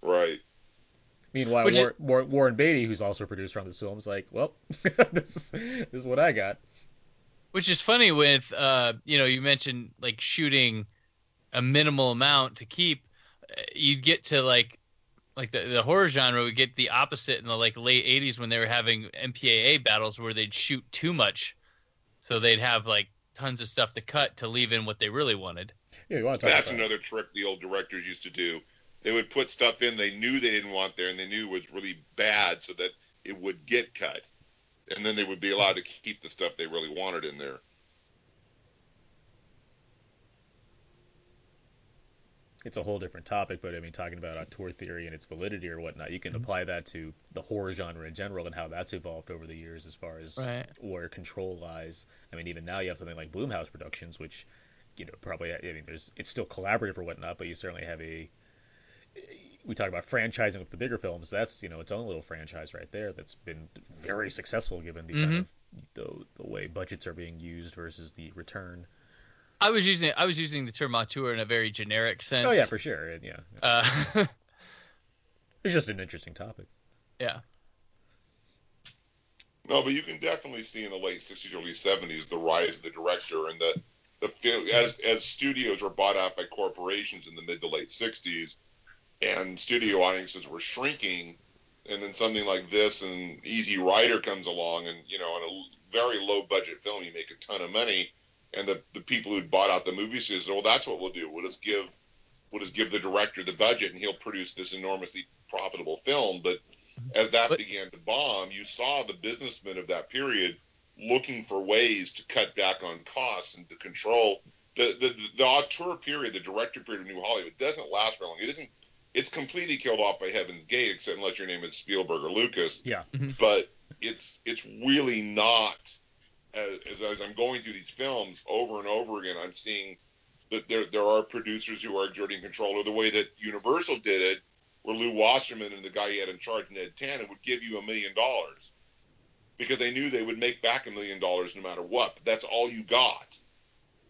Right. Meanwhile, Which War, War, Warren Beatty, who's also a producer on this film, is like, well, this, is- this is what I got. Which is funny with uh, you know, you mentioned like shooting a minimal amount to keep. Uh, You'd get to like like the, the horror genre would get the opposite in the like late 80s when they were having MPAA battles where they'd shoot too much. So they'd have like tons of stuff to cut to leave in what they really wanted. Yeah, you want to talk That's about another trick the old directors used to do. They would put stuff in they knew they didn't want there and they knew was really bad so that it would get cut. And then they would be allowed to keep the stuff they really wanted in there. it's a whole different topic, but I mean, talking about auteur theory and its validity or whatnot, you can Mm-hmm. apply that to the horror genre in general and how that's evolved over the years as far as Right. where control lies. I mean, even now you have something like Blumhouse Productions, which, you know, probably, I mean, there's it's still collaborative or whatnot, but you certainly have a. We talk about franchising with the bigger films. That's you know its own little franchise right there. That's been very successful given the kind Mhm. of the, the way budgets are being used versus the return. I was using I was using the term auteur in a very generic sense. Oh yeah, for sure. And, yeah, Uh, it's just an interesting topic. yeah. No, but you can definitely see in the late '60s, early '70s the rise of the director and the the film as as studios were bought out by corporations in the mid to late '60s, and studio audiences were shrinking, and then something like this and Easy Rider comes along, and you know, on a very low budget film, you make a ton of money, and the the people who bought out the movie says, well, that's what we'll do. We'll just give we'll just give the director the budget, and he'll produce this enormously profitable film, but as that but, began to bomb, you saw the businessmen of that period looking for ways to cut back on costs and to control the the, the auteur period, the director period of New Hollywood doesn't last very long. It isn't. It's completely killed off by Heaven's Gate, except unless your name is Spielberg or Lucas. Yeah. Mm-hmm. But it's it's really not. As, as I'm going through these films over and over again, I'm seeing that there there are producers who are exerting control, or the way that Universal did it where Lew Wasserman and the guy he had in charge, Ned Tannen, would give you a million dollars because they knew they would make back a million dollars no matter what. But that's all you got.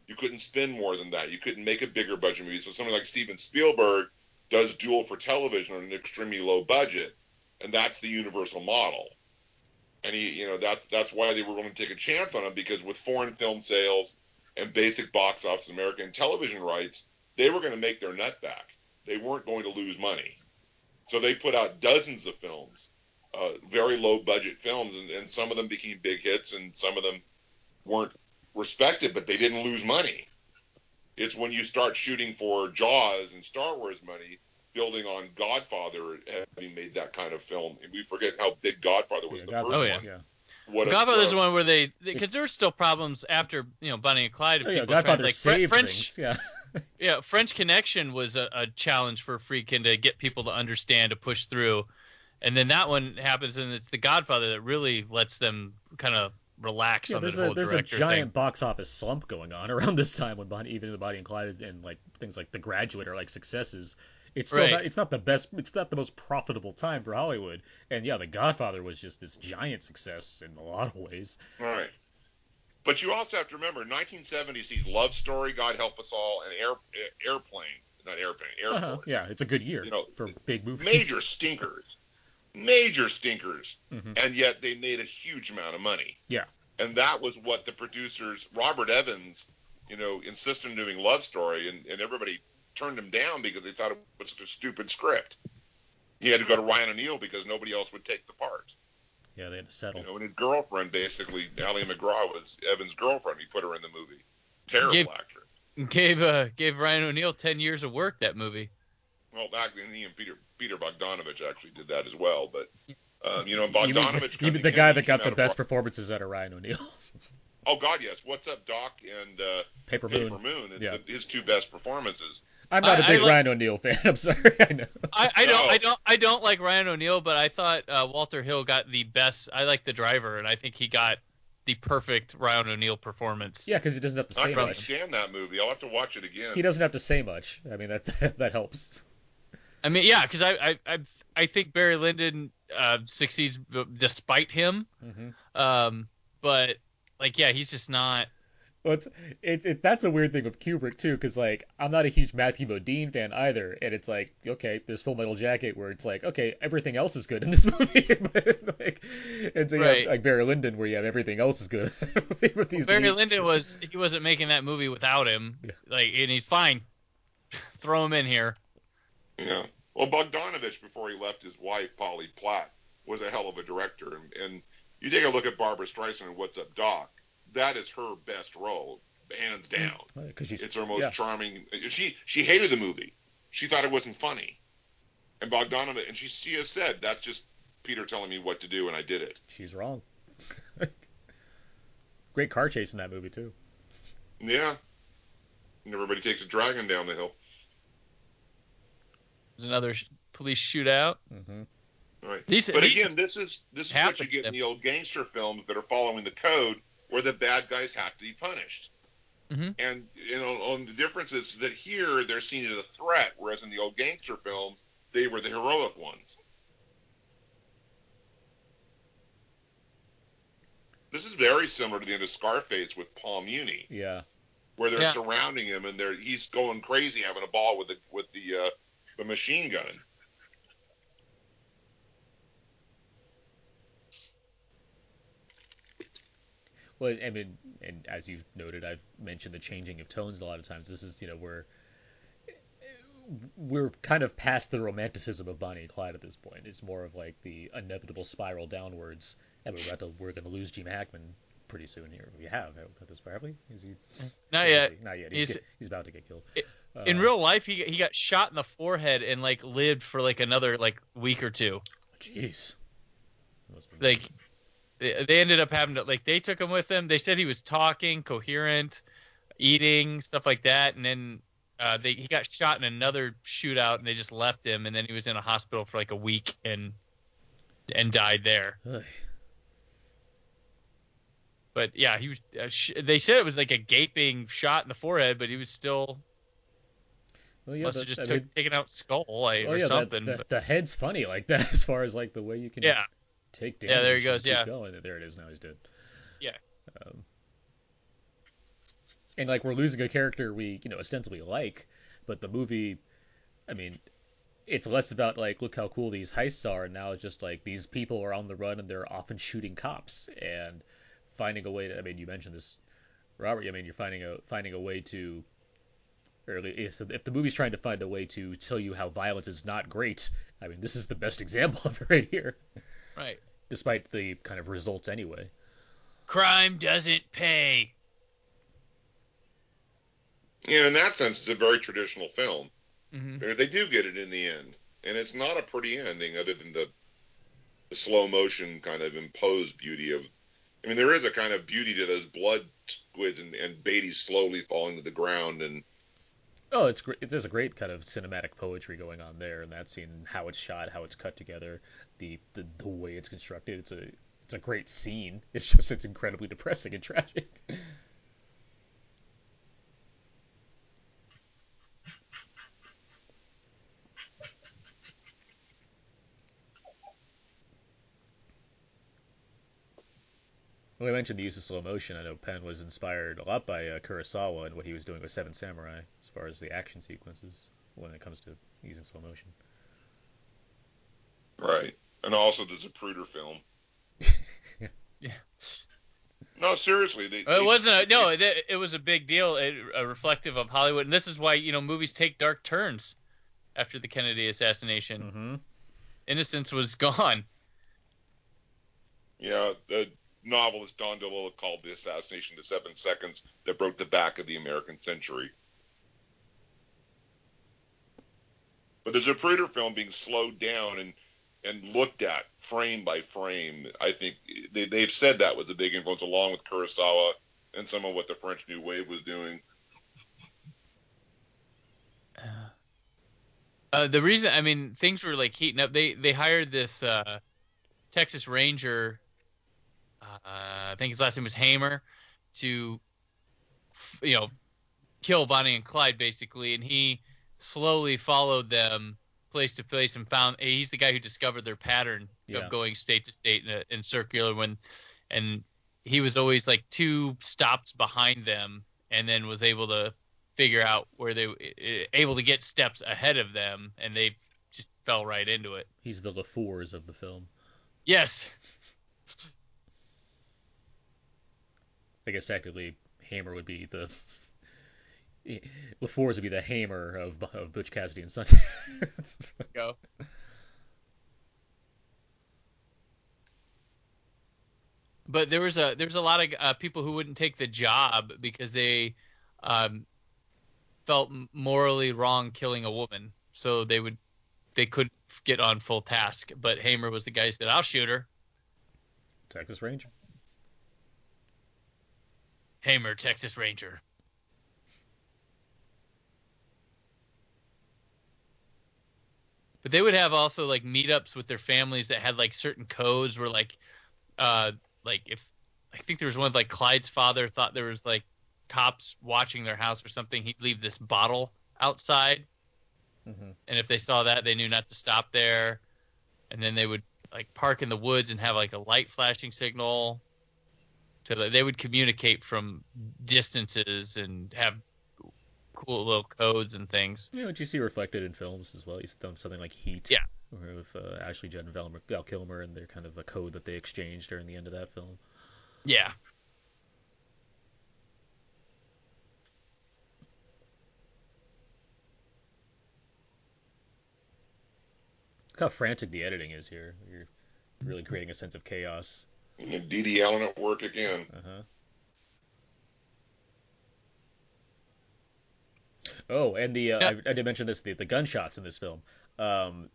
You couldn't spend more than that. You couldn't make a bigger budget movie. So something like Steven Spielberg does Duel for television on an extremely low budget, and that's the Universal model. And he, you know, that's that's why they were willing to take a chance on him because with foreign film sales and basic box office American television rights, they were going to make their nut back. They weren't going to lose money. So they put out dozens of films, uh, very low budget films, and, and some of them became big hits, and some of them weren't respected, but they didn't lose money. It's when you start shooting for Jaws and Star Wars money, building on Godfather having made that kind of film, and we forget how big Godfather was. Yeah, the Godfather, first oh, yeah. one. What Godfather's the one where they because there were still problems after you know Bonnie and Clyde. Oh, yeah, Godfather like, saved French, things. Yeah. yeah, French Connection was a, a, challenge for Friedkin to get people to understand to push through, and then that one happens, and it's the Godfather that really lets them kind of relax yeah, on there's the a, whole There's a giant thing. box office slump going on around this time when Bonnie, even the Bonnie and Clyde and like things like The Graduate are like successes. It's still Right. not, it's not the best. It's not the most profitable time for Hollywood. And yeah, The Godfather was just this giant success in a lot of ways. All right. But you also have to remember, 1970s sees Love Story, God Help Us All, and Air, Airplane, not Airplane, Airport. Uh-huh. Yeah, it's a good year You know, for big movies. Major stinkers, major stinkers, Mhm. and yet they made a huge amount of money. Yeah. And that was what the producers, Robert Evans, you know, insisted on doing Love Story, and, and everybody turned him down because they thought it was such a stupid script. He had to go to Ryan O'Neal because nobody else would take the part. Yeah, they had to settle. You know, and his girlfriend, basically, Ali MacGraw was Evans' girlfriend. He put her in the movie. Terrible Gave- actress. Gave uh, gave Ryan O'Neal ten years of work that movie. Well, actually, he and Peter Peter Bogdanovich actually did that as well. But um, you know, Bogdanovich. you mean the guy that got the best Ro- performances out of Ryan O'Neal, Oh God, yes. What's up, Doc? And uh, Paper Paper Moon. Moon. and Yeah. the, his two best performances. I'm not a I- I big like- Ryan O'Neal fan. I'm sorry. I know. I, I don't No. I don't I don't like Ryan O'Neal, but I thought uh, Walter Hill got the best. I like the driver, and I think he got the perfect Ryan O'Neal performance. Yeah, because he doesn't have to say couldn't much. stand that movie. I'll have to watch it again. He doesn't have to say much. I mean that that helps. I mean, yeah, because I, I I I think Barry Lyndon uh, succeeds despite him. hmm Um, but like, yeah, he's just not. Well, it's, it, it that's a weird thing with Kubrick too, because like I'm not a huge Matthew Modine fan either, and it's like okay, there's Full Metal Jacket where it's like okay, everything else is good in this movie, but like, and so you Right. have like Barry Lyndon where you have everything else is good. these Barry lead- Lyndon was he wasn't making that movie without him. Yeah. Like, and he's fine. Throw him in here. Yeah. Well, Bogdanovich, before he left his wife, Polly Platt, was a hell of a director. And, and you take a look at Barbra Streisand in What's Up, Doc. That is her best role, hands mm. down. Oh, because she's It's her most yeah. charming. She she hated the movie. She thought it wasn't funny. And Bogdanovich, and she she has said that's just Peter telling me what to do, and I did it. she's wrong. Great car chase in that movie too. Yeah. And everybody takes a dragon down the hill. There's another sh- police shootout. hmm Right. These, But these again, this is this is what you get in the old gangster films that are following the code, where the bad guys have to be punished. Mhm. And you know, on the difference is that here they're seen as a threat, whereas in the old gangster films they were the heroic ones. This is very similar to the end of Scarface with Paul Muni, Yeah. where they're Yeah. surrounding him and they're he's going crazy, having a ball with the with the uh, the machine gun. Well, I mean, and as you've noted, I've mentioned the changing of tones a lot of times. This is, you know, where we're kind of past the romanticism of Bonnie and Clyde at this point. It's more of like the inevitable spiral downwards, and we're about to we're going to lose Gene Hackman pretty soon here. We have at this point. Is he? Not yet. Not yet. He's, He's- get- he's about to get killed. It- Uh, In real life, he he got shot in the forehead and like lived for like another like week or two. Jeez. Like they they ended up having to like they took him with them. They said he was talking, coherent, eating stuff like that, and then uh, they he got shot in another shootout, and they just left him, and then he was in a hospital for like a week and and died there. Ugh. But yeah, he was. Uh, sh- they said it was like a gaping shot in the forehead, but he was still Well, yeah, must have just I took, mean, taken out skull like, oh or yeah, that- something. the, but- the head's funny like that as far as like the way you can yeah, take damage. Yeah, there he goes, yeah. going. There it is. Now he's dead. Yeah. Um, and like we're losing a character we you know ostensibly like, but the movie, I mean, it's less about like look how cool these heists are, and now it's just like these people are on the run and they're often shooting cops and finding a way to. I mean, you mentioned this, Robert. I mean, you're finding a finding a way to. Or if if the movie's trying to find a way to tell you how violence is not great, I mean, this is the best example of it right here right. despite the kind of results anyway. Crime doesn't pay. And in that sense, it's a very traditional film. hmm They- They do get it in the end, and it's not a pretty ending, other than the, the slow motion kind of imposed beauty of. I mean, there is a kind of beauty to those blood squibs and, and Beatty slowly falling to the ground, and Oh, it's great. There's a great kind of cinematic poetry going on there in that scene. How it's shot, how it's cut together, the the, the way it's constructed. It's a it's a great scene. It's just it's incredibly depressing and tragic. Well, I mentioned the use of slow motion. I know Penn was inspired a lot by uh, Kurosawa and what he was doing with Seven Samurai as far as the action sequences when it comes to using slow motion. right, and also the Zapruder film. Yeah. No, seriously, they, Well, they- it wasn't a, no. It, it was a big deal, it, a reflective of Hollywood, and this is why you know movies take dark turns after the Kennedy assassination. Mm-hmm. Innocence was gone. Yeah, the novelist Don DeLillo called the assassination the seven seconds that broke the back of the American century. But the Zapruder film being slowed down and and looked at frame by frame, I think they, they've said that was a big influence, along with Kurosawa and some of what the French New Wave was doing. Uh, the reason, I mean, things were like heating up. They they hired this uh, Texas Ranger. Uh, I think his last name was Hamer, to you know kill Bonnie and Clyde basically, and he slowly followed them place to place and found he's the guy who discovered their pattern Yeah. of going state to state in, a, in circular when and he was always like two stops behind them and then was able to figure out where they able to get steps ahead of them and they just fell right into it He's the LeFors of the film. yes I guess technically Hamer would be the LeFors would be the Hammer of of Butch Cassidy and Sundance. go but there was a there was a lot of uh, people who wouldn't take the job because they um, felt morally wrong killing a woman so they would they could get on full task but hamer was the guy who said i'll shoot her Texas Ranger. Hamer texas ranger. But they would have also like meetups with their families that had like certain codes where like uh like if i think there was one like clyde's father thought there was like cops watching their house or something he'd leave this bottle outside. Mm-hmm. and if they saw that they knew not to stop there. And then they would like park in the woods and have like a light flashing signal to they would communicate from distances and have cool little codes and things. Yeah, what you see reflected in films as well. You see something like Heat. Yeah. With uh, Ashley Judd and Val, Val Kilmer and their kind of a code that they exchanged during the end of that film. Yeah. Look how frantic the editing is here. You're really creating a sense of chaos and Dede Allen at work again. Uh-huh. Oh, and the uh, Yeah. I, I did mention this the, the gunshots in this film. Um,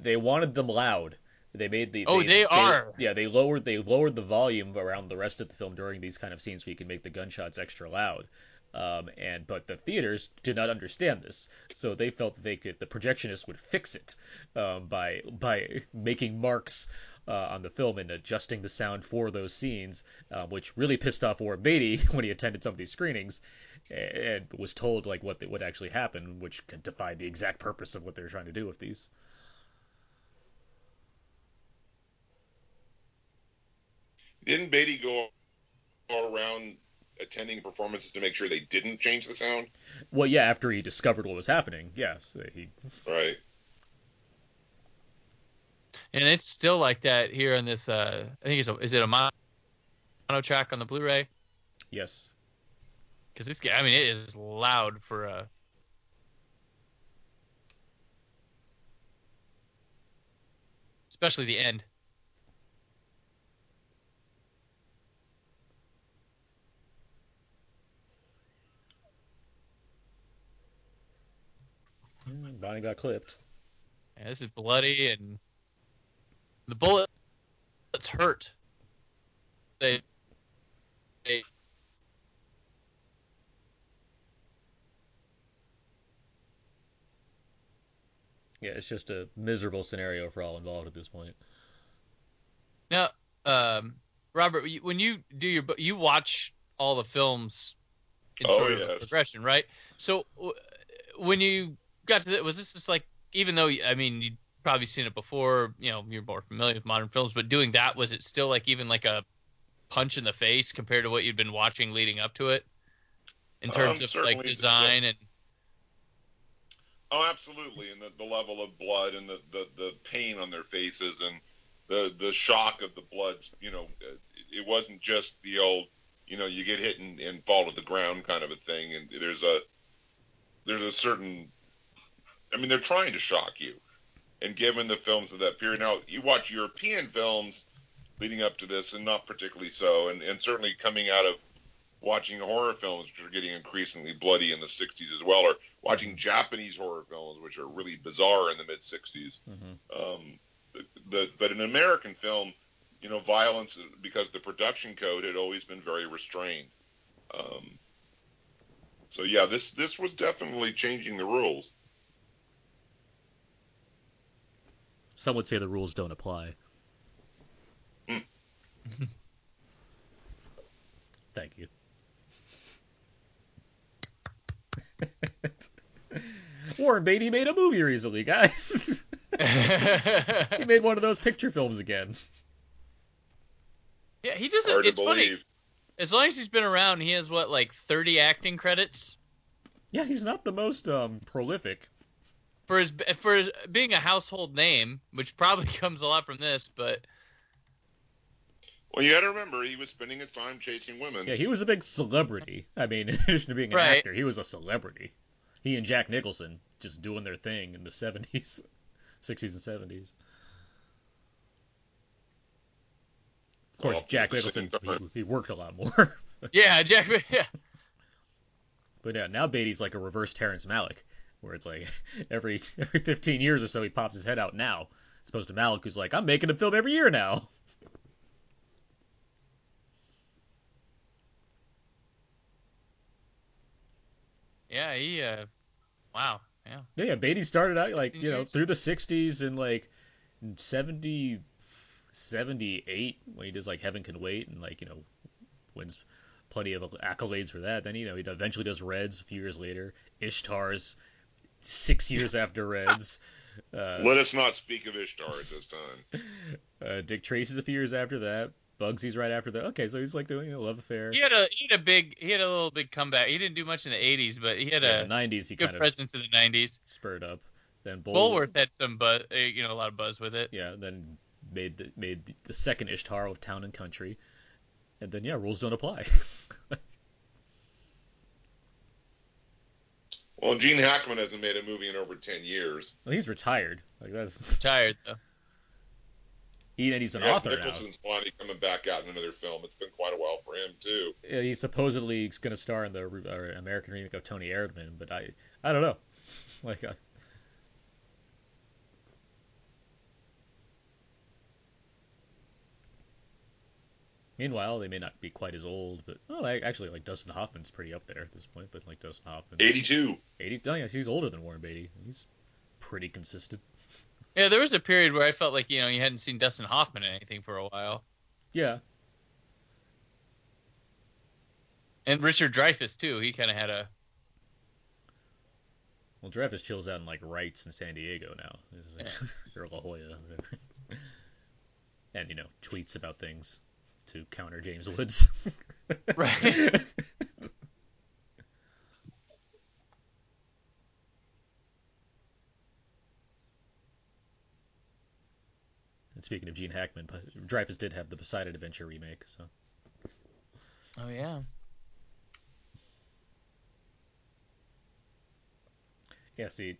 they wanted them loud. They made the Oh, they are. yeah they lowered they lowered the volume around the rest of the film during these kind of scenes so you can make the gunshots extra loud. Um, and but the theaters did not understand this, so they felt that they could the projectionist would fix it um, by by making marks uh, on the film and adjusting the sound for those scenes, uh, which really pissed off Warren Beatty when he attended some of these screenings and was told like what what actually happened, which could defy the exact purpose of what they're trying to do with these. Didn't Beatty go around attending performances to make sure they didn't change the sound? Well, yeah, after he discovered what was happening, yes, he Right. And it's still like that here in this. Uh, I think it's a, is it a mono track on the Blu-ray? yes. Because this, I mean, it is loud for a. Especially the end. Bonnie got clipped. Yeah, this is bloody and the bullets hurt. They, they Yeah, it's just a miserable scenario for all involved at this point. now, um, Robert, when you do your, bu- you watch all the films in Oh, sort of yes. progression, right? So w- when you got to that, was this just like, even though I mean you'd probably seen it before, you know, you're more familiar with modern films, but doing that was it still like even like a punch in the face compared to what you'd been watching leading up to it, in terms Um, of like yeah. design and Oh, absolutely. And the, the level of blood and the, the, the pain on their faces and the, the shock of the blood, you know, it wasn't just the old, you know, you get hit and, and fall to the ground kind of a thing. And there's a, there's a certain, I mean, they're trying to shock you. And given the films of that period, now you watch European films leading up to this and not particularly so. And, and certainly coming out of watching horror films, which are getting increasingly bloody in the 60s as well, or watching Japanese horror films, which are really bizarre in the mid 60s. hmm Um, the, but in American film, you know, violence, because the production code had always been very restrained. Um, so yeah, this this was definitely changing the rules. Some would say the rules don't apply. Thank you. Warren Beatty made a movie recently, guys. he made one of those picture films again. yeah, he doesn't. Hard it's funny. As long as he's been around, he has what like 30 acting credits Yeah, he's not the most um, prolific. For his for his, being a household name, which probably comes a lot from this, but Well, you got to remember, he was spending his time chasing women. Yeah, he was a big celebrity. I mean, in addition to being an Right. actor, he was a celebrity. He and Jack Nicholson just doing their thing in the 70s, 60s, and 70s. Of course, Well, Jack at the same Nicholson, he, he worked a lot more. yeah, Jack. Yeah, but yeah, now Beatty's like a reverse Terrence Malick, where it's like every every 15 years or so he pops his head out now. As opposed to Malick, who's like, I'm making a film every year now. yeah, he. Uh, wow. Yeah. Yeah, yeah, Beatty started out like, you know, through the 60s and like 70, 78 when he does like Heaven Can Wait and like, you know, wins plenty of accolades for that. Then, you know, he eventually does Reds a few years later, Ishtar's six years after Reds. Uh, Let us not speak of Ishtar at this time. uh, Dick Tracy's a few years after that. Bugsy's right after that. Okay, so he's like doing, a Love Affair. He had a he had a big he had a little big comeback. He didn't do much in the 80s, but he had Yeah, a 90s he good kind of presence in the 90s. spurred up. Then Bull, Bulworth had some buzz, uh, you know, a lot of buzz with it. yeah, then made the made the second Ishtar of Town and Country, and then yeah, rules don't apply. Well, Gene Hackman hasn't made a movie in over ten years. Well, he's retired. Like that's Retired though. he and he's an Yes, author now. Nicholson's finally coming back out in another film. It's been quite a while for him too. Yeah, He's supposedly going to star in the uh, American remake of Toni Erdmann, but I I don't know. Like uh, I, Meanwhile, they may not be quite as old, but oh, I, actually, like Dustin Hoffman's pretty up there at this point. But like Dustin Hoffman, Eighty-two. eighty. Oh yeah, he's older than Warren Beatty. He's pretty consistent. Yeah, there was a period where I felt like you know you hadn't seen Dustin Hoffman in anything for a while, Yeah, and Richard Dreyfuss too. He kind of had a well, Dreyfuss chills out in like Wrights in San Diego now, or La Jolla, and you know tweets about things to counter James Woods. Right. And speaking of Gene Hackman, Dreyfuss did have the Poseidon Adventure remake, so oh yeah. yeah. See,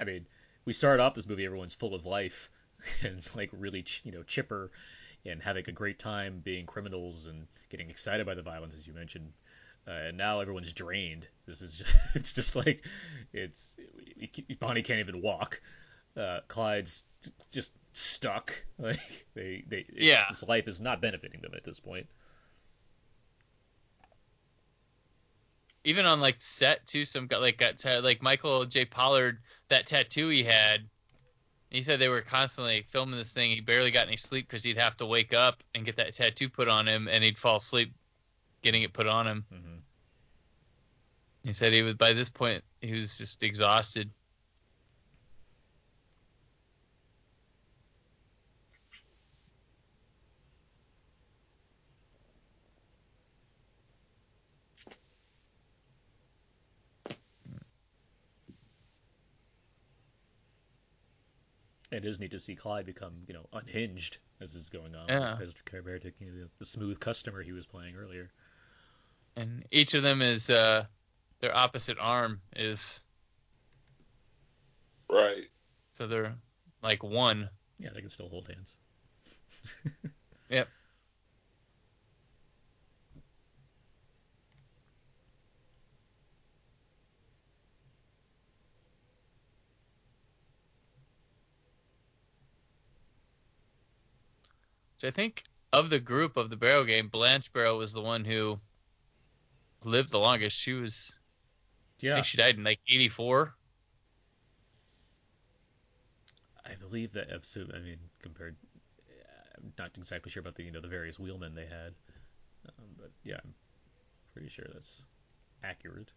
I mean, we started off this movie, everyone's full of life and like really, ch- you know, chipper and having a great time being criminals and getting excited by the violence, as you mentioned. Uh, and now everyone's drained. This is just, it's just like, it's, Bonnie can't even walk. Uh, Clyde's just stuck. Like, they, they, Yeah. this life is not benefiting them at this point. Even on like set too, some got like got ta- like Michael J. Pollard that tattoo he had. He said they were constantly filming this thing. He barely got any sleep because he'd have to wake up and get that tattoo put on him, and he'd fall asleep getting it put on him. hmm He said he was by this point he was just exhausted. It is neat to see Clyde become, you know, unhinged as this is going on, Yeah. as compared to you know, the, the smooth customer he was playing earlier. And each of them is uh their opposite arm is Right. so they're like one. Yeah, they can still hold hands. So I think of the group of the Barrow game, Blanche Barrow was the one who lived the longest. She was, I Yeah, think she died in like 84. I believe that episode. I mean, compared, I'm not exactly sure about the you know the various wheelmen they had, um, but yeah, I'm pretty sure that's accurate.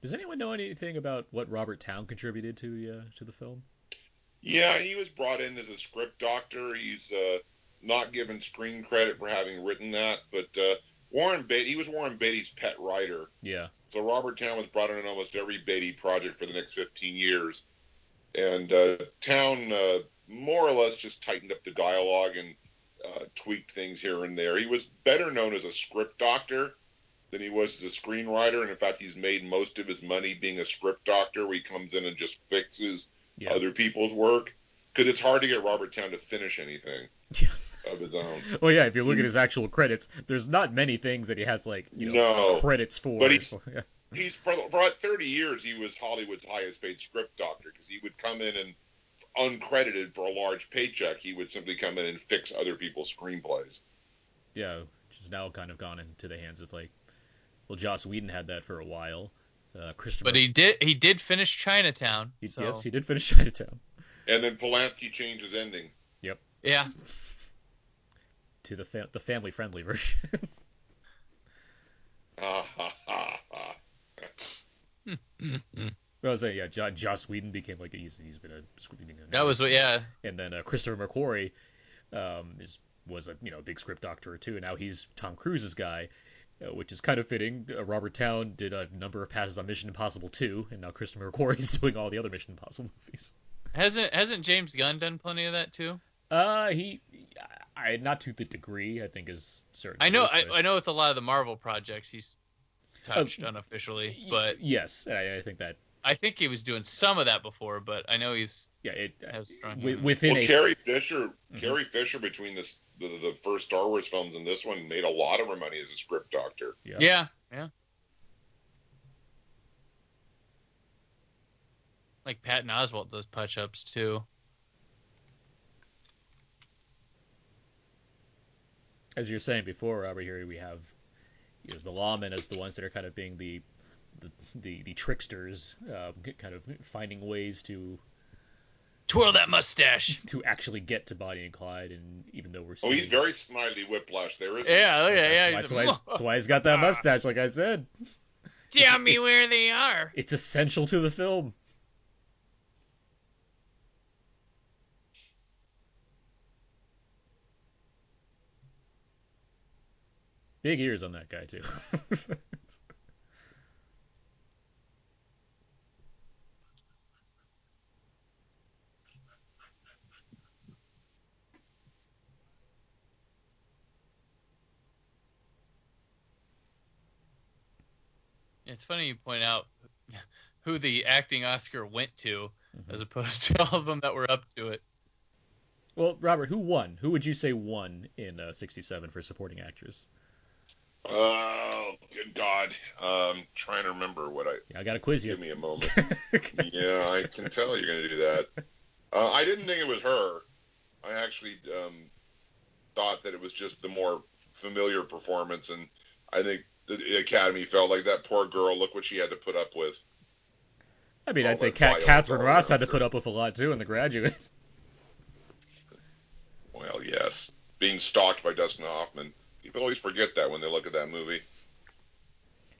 Does anyone know anything about what Robert Towne contributed to the uh, to the film? Yeah, he was brought in as a script doctor. He's uh, not given screen credit for having written that, but uh, Warren Beatty, he was Warren Beatty's pet writer. Yeah, So Robert Towne was brought in on almost every Beatty project for the next 15 years, and uh, Towne uh, more or less just tightened up the dialogue and uh, tweaked things here and there. He was better known as a script doctor than he was as a screenwriter, and in fact, he's made most of his money being a script doctor, where he comes in and just fixes yeah, other people's work because it's hard to get Robert Towne to finish anything yeah. of his own. Well, yeah. If you look at his actual credits, there's not many things that he has like you know No. credits for. But he's- yeah. He's for, for about 30 years he was Hollywood's highest paid script doctor because he would come in and uncredited for a large paycheck, he would simply come in and fix other people's screenplays. Yeah, which has now kind of gone into the hands of like, well, Joss Whedon had that for a while. Uh, Christopher, But he did he did finish Chinatown. he- so, yes, he did finish Chinatown And then Polanski changed his ending. Yep. Yeah. to the fa- the family friendly version. Ha ha ha ha. I was saying, yeah, jo- Joss Whedon became like he's he's been a script. That was what yeah. and then uh, Christopher McQuarrie um, is was a you know big script doctor too, and now he's Tom Cruise's guy, which is kind of fitting. Uh, Robert Towne did a number of passes on Mission Impossible 2, and now Christopher McQuarrie's doing all the other Mission Impossible movies. Hasn't hasn't James Gunn done plenty of that too? Uh, he, I, I not to the degree I think is certain. I know. others, I, but- I know with a lot of the Marvel projects, he's touched Oh, unofficially, y- but yes, I, I think that I think he was doing some of that before. But I know he's yeah, it has strong. wi- within well, a Carrie Fisher, Mhm. Carrie Fisher, between this the, the first Star Wars films and this one, made a lot of her money as a script doctor. yeah. yeah, yeah. Like Patton Oswalt does punch ups too. as you're saying before, Robert, here we have you know, the lawmen as the ones that are kind of being the the the, the tricksters, uh, kind of finding ways to Twirl that mustache. to actually get to Bonnie and Clyde, and even though we're Oh, he's very smiley whiplash there, isn't Yeah, oh, look at that's, yeah. why, that's, why that's why he's got that ah. mustache, like I said. Tell me where they are. It's essential to the film. Big ears on that guy too. It's funny you point out who the acting Oscar went to, Mhm. as opposed to all of them that were up to it. well, Robert, who won? Who would you say won in uh, '67 for supporting actress? Oh, good God. Um, trying to remember what I. Yeah, I got to quiz you. Give me a moment. yeah, I can tell you're going to do that. Uh, I didn't think it was her. I actually um, thought that it was just the more familiar performance, and I think the Academy felt like that poor girl. Look what she had to put up with. I mean, All I'd say that Katharine Ross had to put up with a lot too in The Graduate. Well, yes, being stalked by Dustin Hoffman. People always forget that when they look at that movie.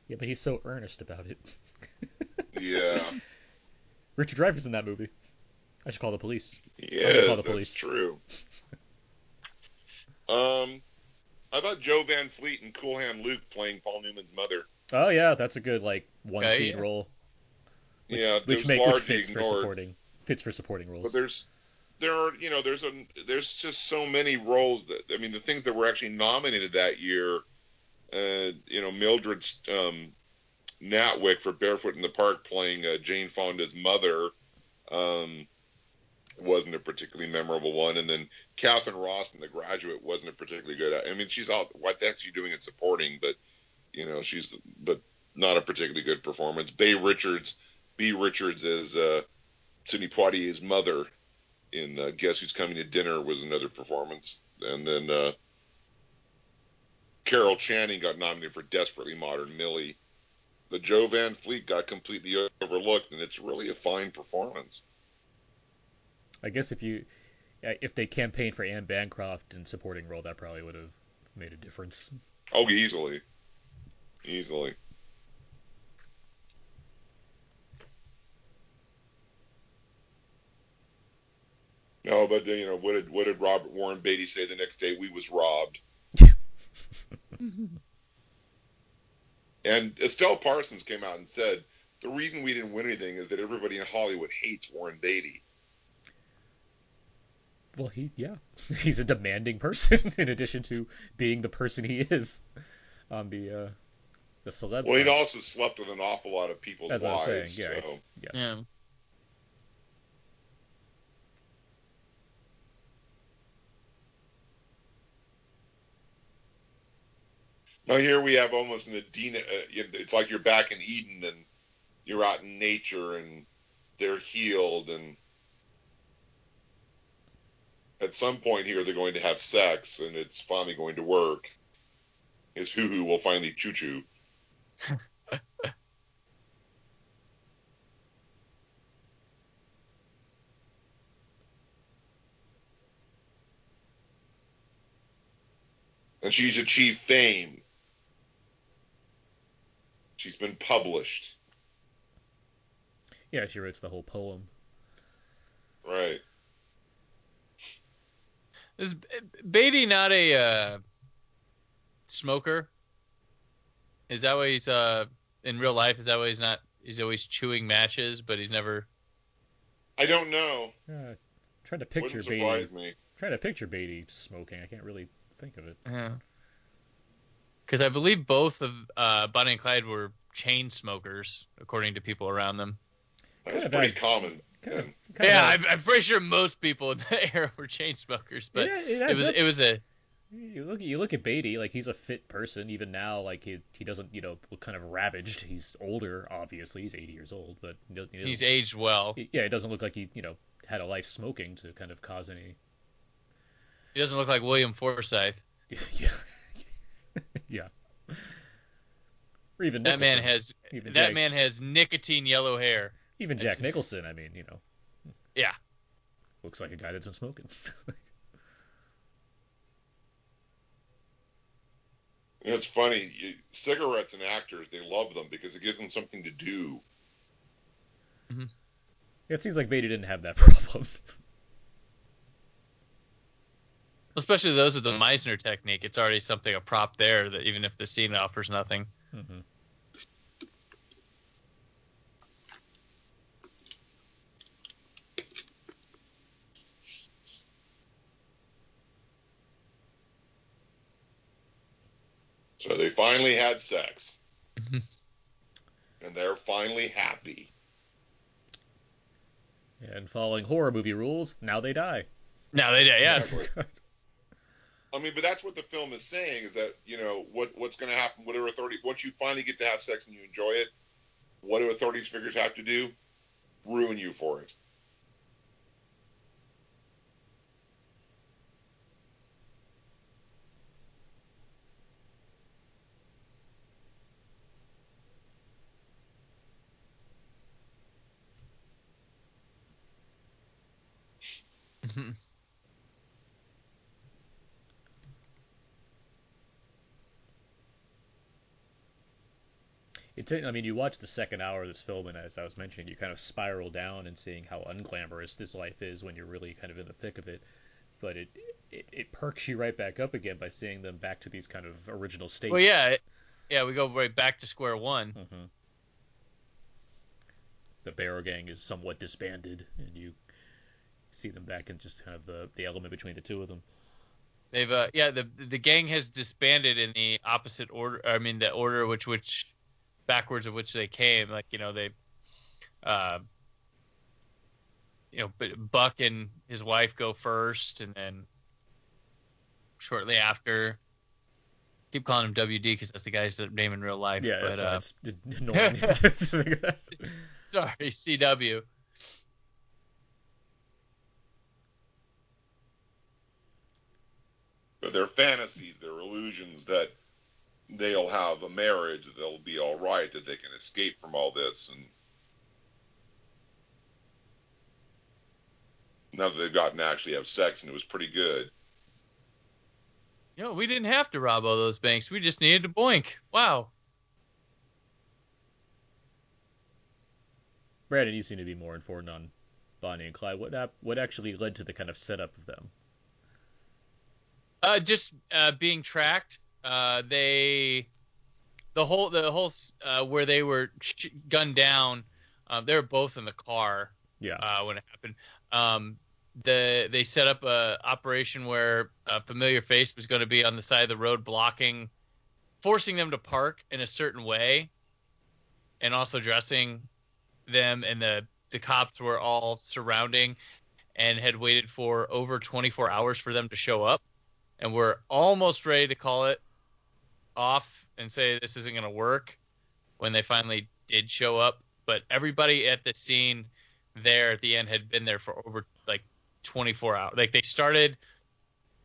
yeah, but he's so earnest about it. Yeah, Richard Dreyfuss in that movie. I should call the police. yeah, call the that's police. true. Um, I thought Jo Van Fleet and Cool Hand Luke playing Paul Newman's mother. Oh yeah, that's a good like one Okay, scene yeah. role, which, yeah, which was make which largely fits for supporting fits for supporting roles. But there's there are you know there's a there's just so many roles that I mean the things that were actually nominated that year. Uh, you know Mildred um, Natwick for Barefoot in the Park playing uh, Jane Fonda's mother um, wasn't a particularly memorable one, and then Katharine Ross in The Graduate wasn't a particularly good. I mean she's all what the heck's she doing in supporting, but you know she's but not a particularly good performance. Beah Richards, Beah Richards as uh, Sidney Poitier's mother in uh, Guess Who's Coming to Dinner was another performance, and then uh, Carol Channing got nominated for Desperately Modern Millie. But Jo Van Fleet got completely overlooked, and it's really a fine performance. I guess if you uh, if they campaigned for Anne Bancroft in supporting role, that probably would have made a difference. Oh, easily, easily. No, but you know what did what did Robert Warren Beatty say the next day? We was robbed. And Estelle Parsons came out and said the reason we didn't win anything is that everybody in Hollywood hates Warren Beatty. Well, he yeah, he's a demanding person in addition to being the person he is on the uh, the celeb. Well, he'd also slept with an awful lot of people's That's what I'm saying. Yeah, so. it's, yeah. Yeah. Now here we have almost an Adina. Uh, it's like you're back in Eden and you're out in nature and they're healed and at some point here they're going to have sex and it's finally going to work. His hoo hoo will finally choo choo. and she's achieved fame. She's been published. Yeah, she writes the whole poem. Right. Is Beatty not a uh, smoker? Is that why he's uh in real life? Is that why he's not? He's always chewing matches, but he's never. I don't know. Uh, trying to picture Wouldn't Beatty. me. Trying trying to picture Beatty smoking. I can't really think of it. Yeah. Because I believe both of uh, Bonnie and Clyde were chain smokers, according to people around them. That was Kind of pretty adds- common. Kind of, kind yeah, I'm, I'm pretty sure most people in that era were chain smokers, but it, it it was up. it was a You look, you look at Beatty, like he's a fit person even now. Like he, he doesn't, you know, look kind of ravaged. He's older, obviously. He's 80 years old, but he doesn't, he doesn't- he's aged well. yeah, it doesn't look like he, you know, had a life smoking to kind of cause any. He doesn't look like William Forsythe. yeah, yeah. Or even That man has even that man has nicotine yellow hair. Even Jack Nicholson. I mean, you know, Yeah. looks like a guy that's been smoking. You know, it's funny. You, cigarettes and actors, they love them because it gives them something to do. it seems like Beatty didn't have that problem. Especially those with the Meisner technique. It's already something a prop there that even if the scene offers nothing. hmm So they finally had sex. Mhm. and they're finally happy. And following horror movie rules, now they die. Now they die, yes. Exactly. I mean, but that's what the film is saying is that you know what what's going to happen. Whatever authority, once you finally get to have sex and you enjoy it, what do authority figures have to do? Ruin you for it. Mhm. It's, I mean, you watch the second hour of this film, and as I was mentioning, you kind of spiral down and seeing how unglamorous this life is when you're really kind of in the thick of it. But it, it it perks you right back up again by seeing them back to these kind of original states. well, yeah. Yeah, we go right back to square one. hmm The Barrow Gang is somewhat disbanded, and you see them back and just kind of the the element between the two of them. They've uh yeah the the gang has disbanded in the opposite order. I mean the order which which backwards of which they came. Like you know they, uh, you know, but Buck and his wife go first, and then shortly after. Keep calling him WD because that's the guy's name in real life. Yeah, but that's uh, it's annoying to think of that. sorry, CW. But they're fantasies, they're illusions that they'll have a marriage, that they'll be all right, that they can escape from all this, and now that they've gotten to actually have sex, and it was pretty good. You know, we didn't have to rob all those banks. We just needed to boink. Wow. Brandon, you seem to be more informed on Bonnie and Clyde. What what actually led to the kind of setup of them? Uh, just uh, being tracked. Uh, they, the whole, the whole, uh, where they were sh- gunned down. Uh, they were both in the car Yeah. uh, when it happened. Um, the they set up a operation where a familiar face was going to be on the side of the road blocking, forcing them to park in a certain way, and also dressing them. And the the cops were all surrounding, and had waited for over 24 hours for them to show up, and we're almost ready to call it off and say this isn't going to work when they finally did show up. But everybody at the scene there at the end had been there for over like 24 hours. Like they started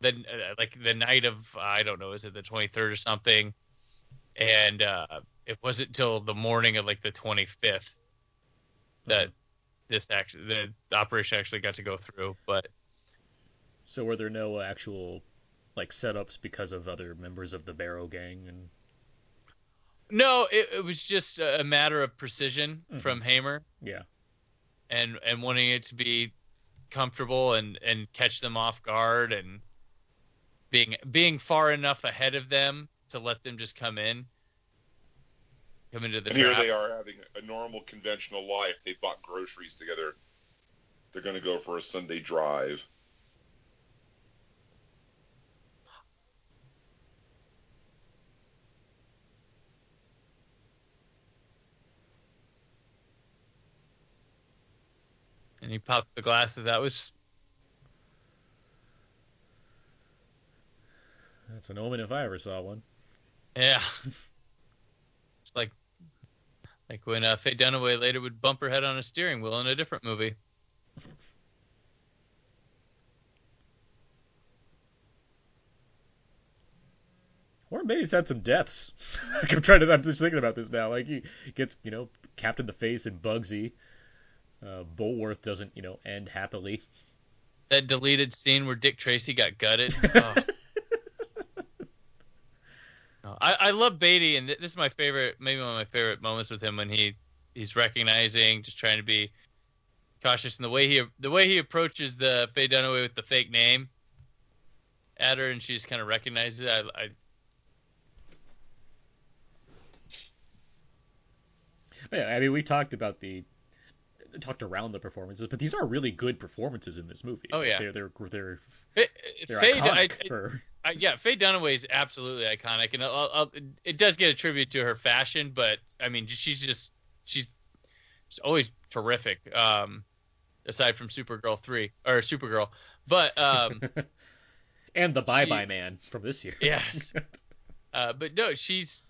the uh, like the night of I don't know, is it the 23rd or something? And uh, it wasn't till the morning of like the 25th that this actually the, the operation actually got to go through. But So were there no actual like setups because of other members of the Barrow Gang and no, it, it was just a a matter of precision Mhm. from Hamer yeah. and and wanting it to be comfortable and and catch them off guard and being being far enough ahead of them to let them just come in come into the and here they are having a normal, conventional life. They bought groceries together. They're going to go for a Sunday drive. And he popped the glasses. That was That's an omen if I ever saw one. yeah. it's like like when uh, Faye Dunaway later would bump her head on a steering wheel in a different movie. Warren Beatty's had some deaths. I'm trying to. I'm just thinking about this now. Like he gets, you know, capped in the face in Bugsy. Uh, Bulworth doesn't, you know, end happily. That deleted scene where Dick Tracy got gutted. Oh. I, I love Beatty, and this is my favorite, maybe one of my favorite moments with him when he he's recognizing, just trying to be cautious in the way he the way he approaches the Faye Dunaway with the fake name at her, and she just kind of recognizes it. I, I Yeah, I mean, we talked about the talked around the performances, but these are really good performances in this movie. Oh, yeah. they're they're they're, they're Faye, iconic I, for I, yeah, Faye Dunaway is absolutely iconic, and I'll, I'll, it does get a tribute to her fashion, but I mean, she's just she's, she's always terrific. Um, aside from Supergirl three or Supergirl, but um, and the Bye She- Bye Man from this year. Yes. uh, but no, she's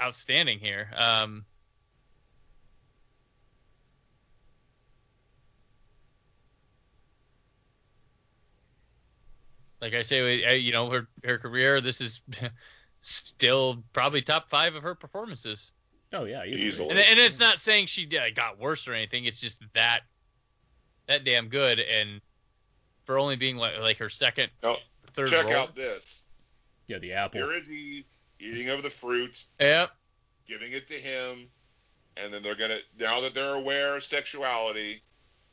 outstanding here. Um, like I say, uh, you know, her her career. This is still probably top five of her performances. oh yeah, he's Easily. And, and it's not saying she uh, got worse or anything. It's just that that damn good, and for only being like, like her second, Now, third check role. out this. Yeah, the apple. Here is Eve eating of the fruit, Yep. giving it to him, and then they're gonna now that they're aware of sexuality,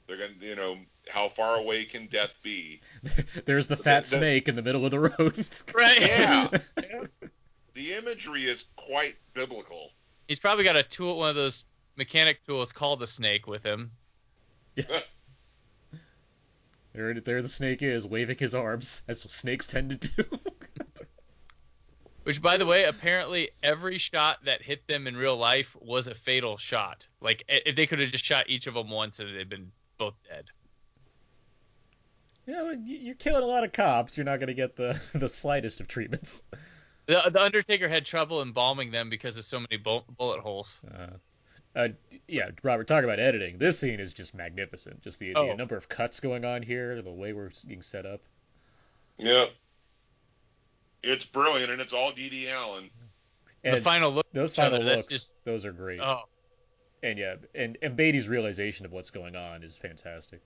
they're gonna you know how far away can death be? There's the fat the- the- snake in the middle of the road. Right. Yeah. The imagery is quite biblical. He's probably got a tool, one of those mechanic tools called the snake with him. there, there the snake is, waving his arms, as snakes tend to do. Which, by the way, apparently every shot that hit them in real life was a fatal shot. Like if they could have just shot each of them once and they'd been both dead. Yeah, well, you- you're killing a lot of cops. You're not going to get the the slightest of treatments. The, the Undertaker had trouble embalming them because of so many bu- bullet holes. Uh, uh, yeah, Robert, talk about editing. This scene is just magnificent. Just the, Oh. the number of cuts going on here, the way we're being set up. Yep. It's brilliant, and it's all Dede Allen. And the final look. those each other, final looks, just- those are great. Oh, And yeah, and, and Beatty's realization of what's going on is fantastic.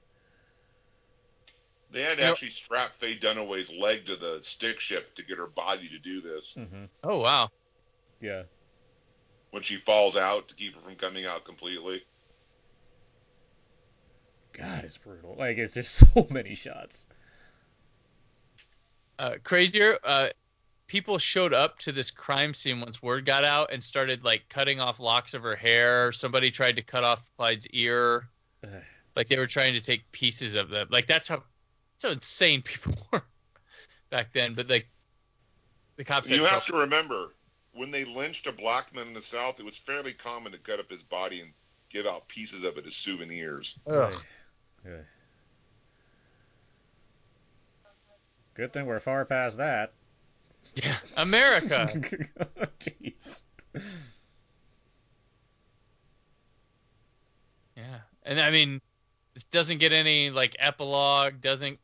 They had to You know- actually strap Faye Dunaway's leg to the stick shift to get her body to do this hmm oh wow. Yeah. when she falls out to keep her from coming out completely. God, it's brutal. Like, it's there's so many shots. Uh, crazier. Uh, people showed up to this crime scene once word got out and started like cutting off locks of her hair. Somebody tried to cut off Clyde's ear. Like they were trying to take pieces of them. Like that's how, that's how insane people were back then. But like the cops. You have trouble. to remember, when they lynched a black man in the South, it was fairly common to cut up his body and give out pieces of it as souvenirs. Ugh. Ugh. Good thing we're far past that. Yeah, America. Jeez. yeah, and I mean, it doesn't get any like epilogue. Doesn't.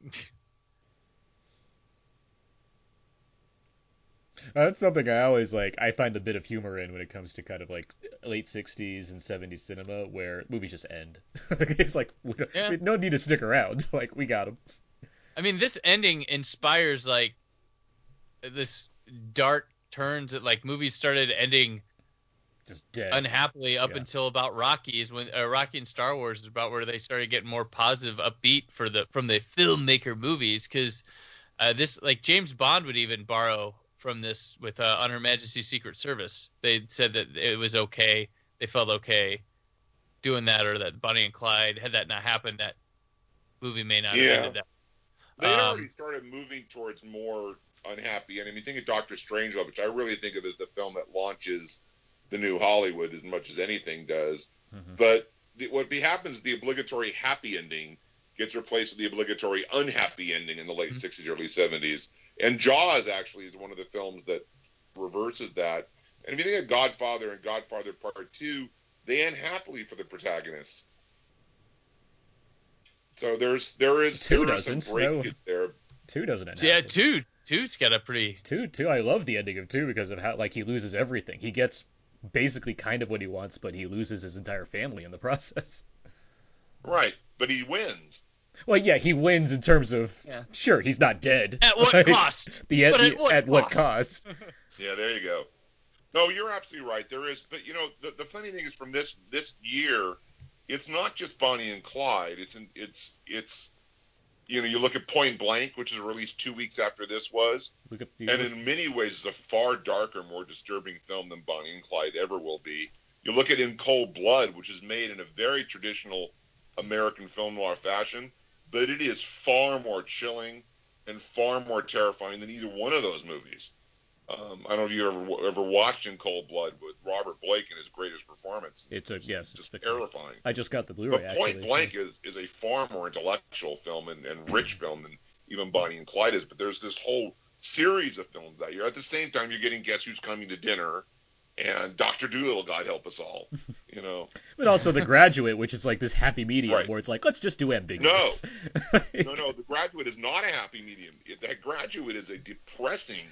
Uh, that's something I always like. I find a bit of humor in when it comes to kind of like late '60s and '70s cinema, where movies just end. it's like we don't, Yeah. we don't need to stick around. Like we got them. I mean, this ending inspires like this dark turns that like movies started ending Just dead. unhappily up Yeah. until about Rocky is when uh, Rocky and Star Wars is about where they started getting more positive, upbeat for the from the filmmaker movies because uh, this like James Bond would even borrow from this with uh, On Her Majesty's Secret Service. They said that it was okay, they felt okay doing that, or that Bonnie and Clyde had that not happened, that movie may not Yeah. have ended that. They had Um, already started moving towards more unhappy. And I mean, think of Doctor Strangelove, which I really think of as the film that launches the new Hollywood as much as anything does. Mhm. But the, what be happens, the obligatory happy ending gets replaced with the obligatory unhappy ending in the late Mhm. 60s, early 70s. And Jaws actually is one of the films that reverses that. And if you think of Godfather and Godfather Part 2, they end happily for the protagonist. So there's there is Two there is some doesn't, no. there. Two doesn't end. So, yeah, happily. two two's got a pretty Two, two. I love the ending of two because of how like he loses everything. He gets basically kind of what he wants, but he loses his entire family in the process. Right. But he wins. Well, yeah, he wins in terms of Yeah. sure he's not dead. at what Like, cost? The, But the- at what at what cost? cost? Yeah, there you go. No, you're absolutely right. There is, but you know, the, the funny thing is, from this this year, it's not just Bonnie and Clyde. It's in, it's it's, you know, you look at Point Blank, which is released two weeks after this was, Look at the, and in many ways is a far darker, more disturbing film than Bonnie and Clyde ever will be. You look at In Cold Blood, which is made in a very traditional American film noir fashion, but it is far more chilling and far more terrifying than either one of those movies. Um, I don't know if you ever ever watched In Cold Blood with Robert Blake in his greatest performance. it's a yes, it's Just spectacular. terrifying. I just got the Blu-ray But actually. Point Blank is, is a far more intellectual film and, and rich film than even Bonnie and Clyde is. But there's this whole series of films that year. At the same time, you're getting Guess Who's Coming to Dinner and Doctor Dolittle, God help us all. You know, But also The Graduate, which is like this happy medium Right. where it's like let's just do ambiguous. no, no, no. The Graduate is not a happy medium. It, that Graduate is a depressing,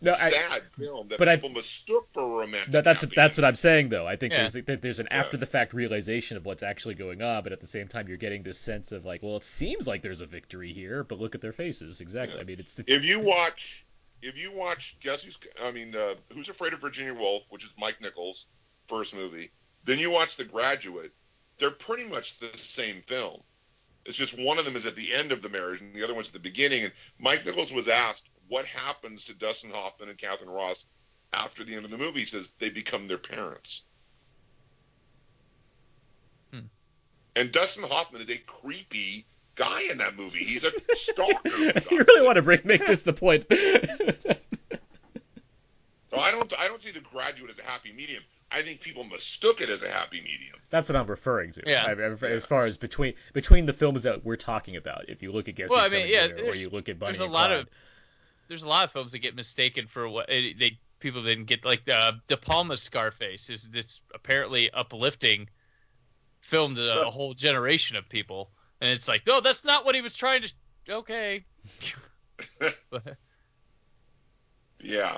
no, I, sad film that but I- people mistook for a romantic. that, that's happy that's what. I'm saying though. I think Yeah. there's that there's an Yeah. after the fact realization of what's actually going on, but at the same time you're getting this sense of like, well, it seems like there's a victory here, but look at their faces. Exactly. Yeah. I mean, it's, it's If you watch, if you watch, guess who's? I mean, uh, Who's Afraid of Virginia Woolf, which is Mike Nichols' first movie. Then you watch The Graduate. They're pretty much the same film. It's just one of them is at the end of the marriage, and the other one's at the beginning. And Mike Nichols was asked what happens to Dustin Hoffman and Katharine Ross after the end of the movie. He says they become their parents. Hmm. And Dustin Hoffman is a creepy guy in that movie. He's a stalker. for you really want to bring make this the point. So I don't I don't see the graduate as a happy medium. I think people mistook it as a happy medium. That's what I'm referring to. Yeah. I, I- Yeah. As far as between between the films that we're talking about, if you look at Guess Well, Who's I mean, Coming yeah, to Dinner, or you look at Bonnie there's a and lot Clyde. of there's a lot of films that get mistaken for what eh, they people didn't get like the De Palma Scarface is this apparently uplifting film to a whole generation of people and it's like no that's not what he was trying to okay But- Yeah.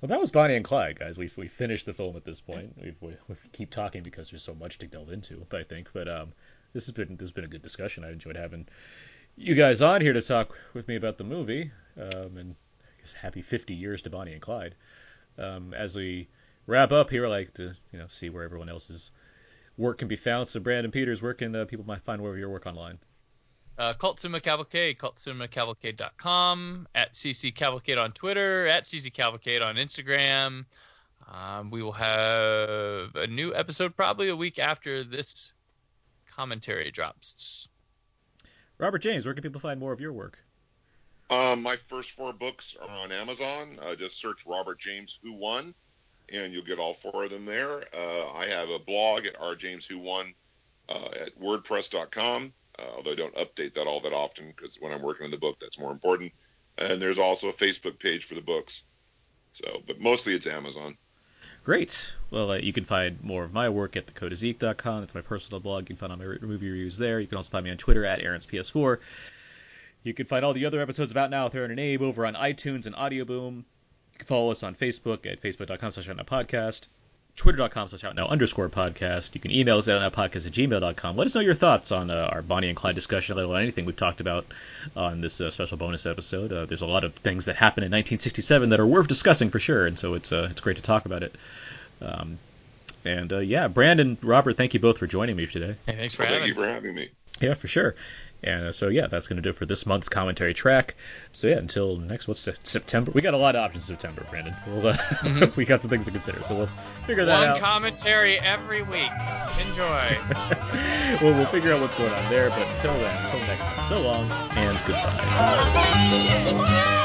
Well, that was Bonnie and Clyde, guys. We we finished the film at this point. We we we keep talking because there's so much to delve into. I think, but um, this has been this has been a good discussion. I enjoyed having you guys on here to talk with me about the movie. Um, and I guess happy 50 years to Bonnie and Clyde. Um, as we wrap up here, I like to you know see where everyone else's work can be found. So, Brandon Peters, where can uh, people might find more of your work online? uh, Cult Cinema Cavalcade, cultcinemacavalcade.com, at CC Cavalcade on Twitter, at CC Cavalcade on Instagram. Um, we will have a new episode probably a week after this commentary drops. Robert James, where can people find more of your work? Um, my first four books are on Amazon. Uh, just search Robert James Who Won, and you'll get all four of them there. Uh, I have a blog at rjameswhowon uh, at wordpress.com, uh, although I don't update that all that often because when I'm working on the book, that's more important. And there's also a Facebook page for the books. So, but mostly it's Amazon. Great. Well, uh, you can find more of my work at thecodeiszeek.com. It's my personal blog. You can find all my movie reviews there. You can also find me on Twitter at Aaron'sPS4. You can find all the other episodes of Out Now with Aaron and Abe over on iTunes and Audio Boom. You can follow us on Facebook at facebook.com slash podcast, twitter.com slash outnow underscore podcast. You can email us at outnowpodcast at gmail.com. Let us know your thoughts on uh, our Bonnie and Clyde discussion, let alone anything we've talked about on this uh, special bonus episode. Uh, there's a lot of things that happened in 1967 that are worth discussing for sure, and so it's uh, it's great to talk about it. Um, and uh, yeah, Brandon, Robert, thank you both for joining me today. Hey, thanks for Well, thank you for having me. Yeah, for sure. And so yeah, that's going to do it for this month's commentary track. So yeah, until next what's September? We got a lot of options in September, Brandon. We'll, uh, Mhm. we got some things to consider, so we'll figure that out. One out. commentary every week. Enjoy. well, we'll figure out what's going on there. But until then, until next time, so long and goodbye.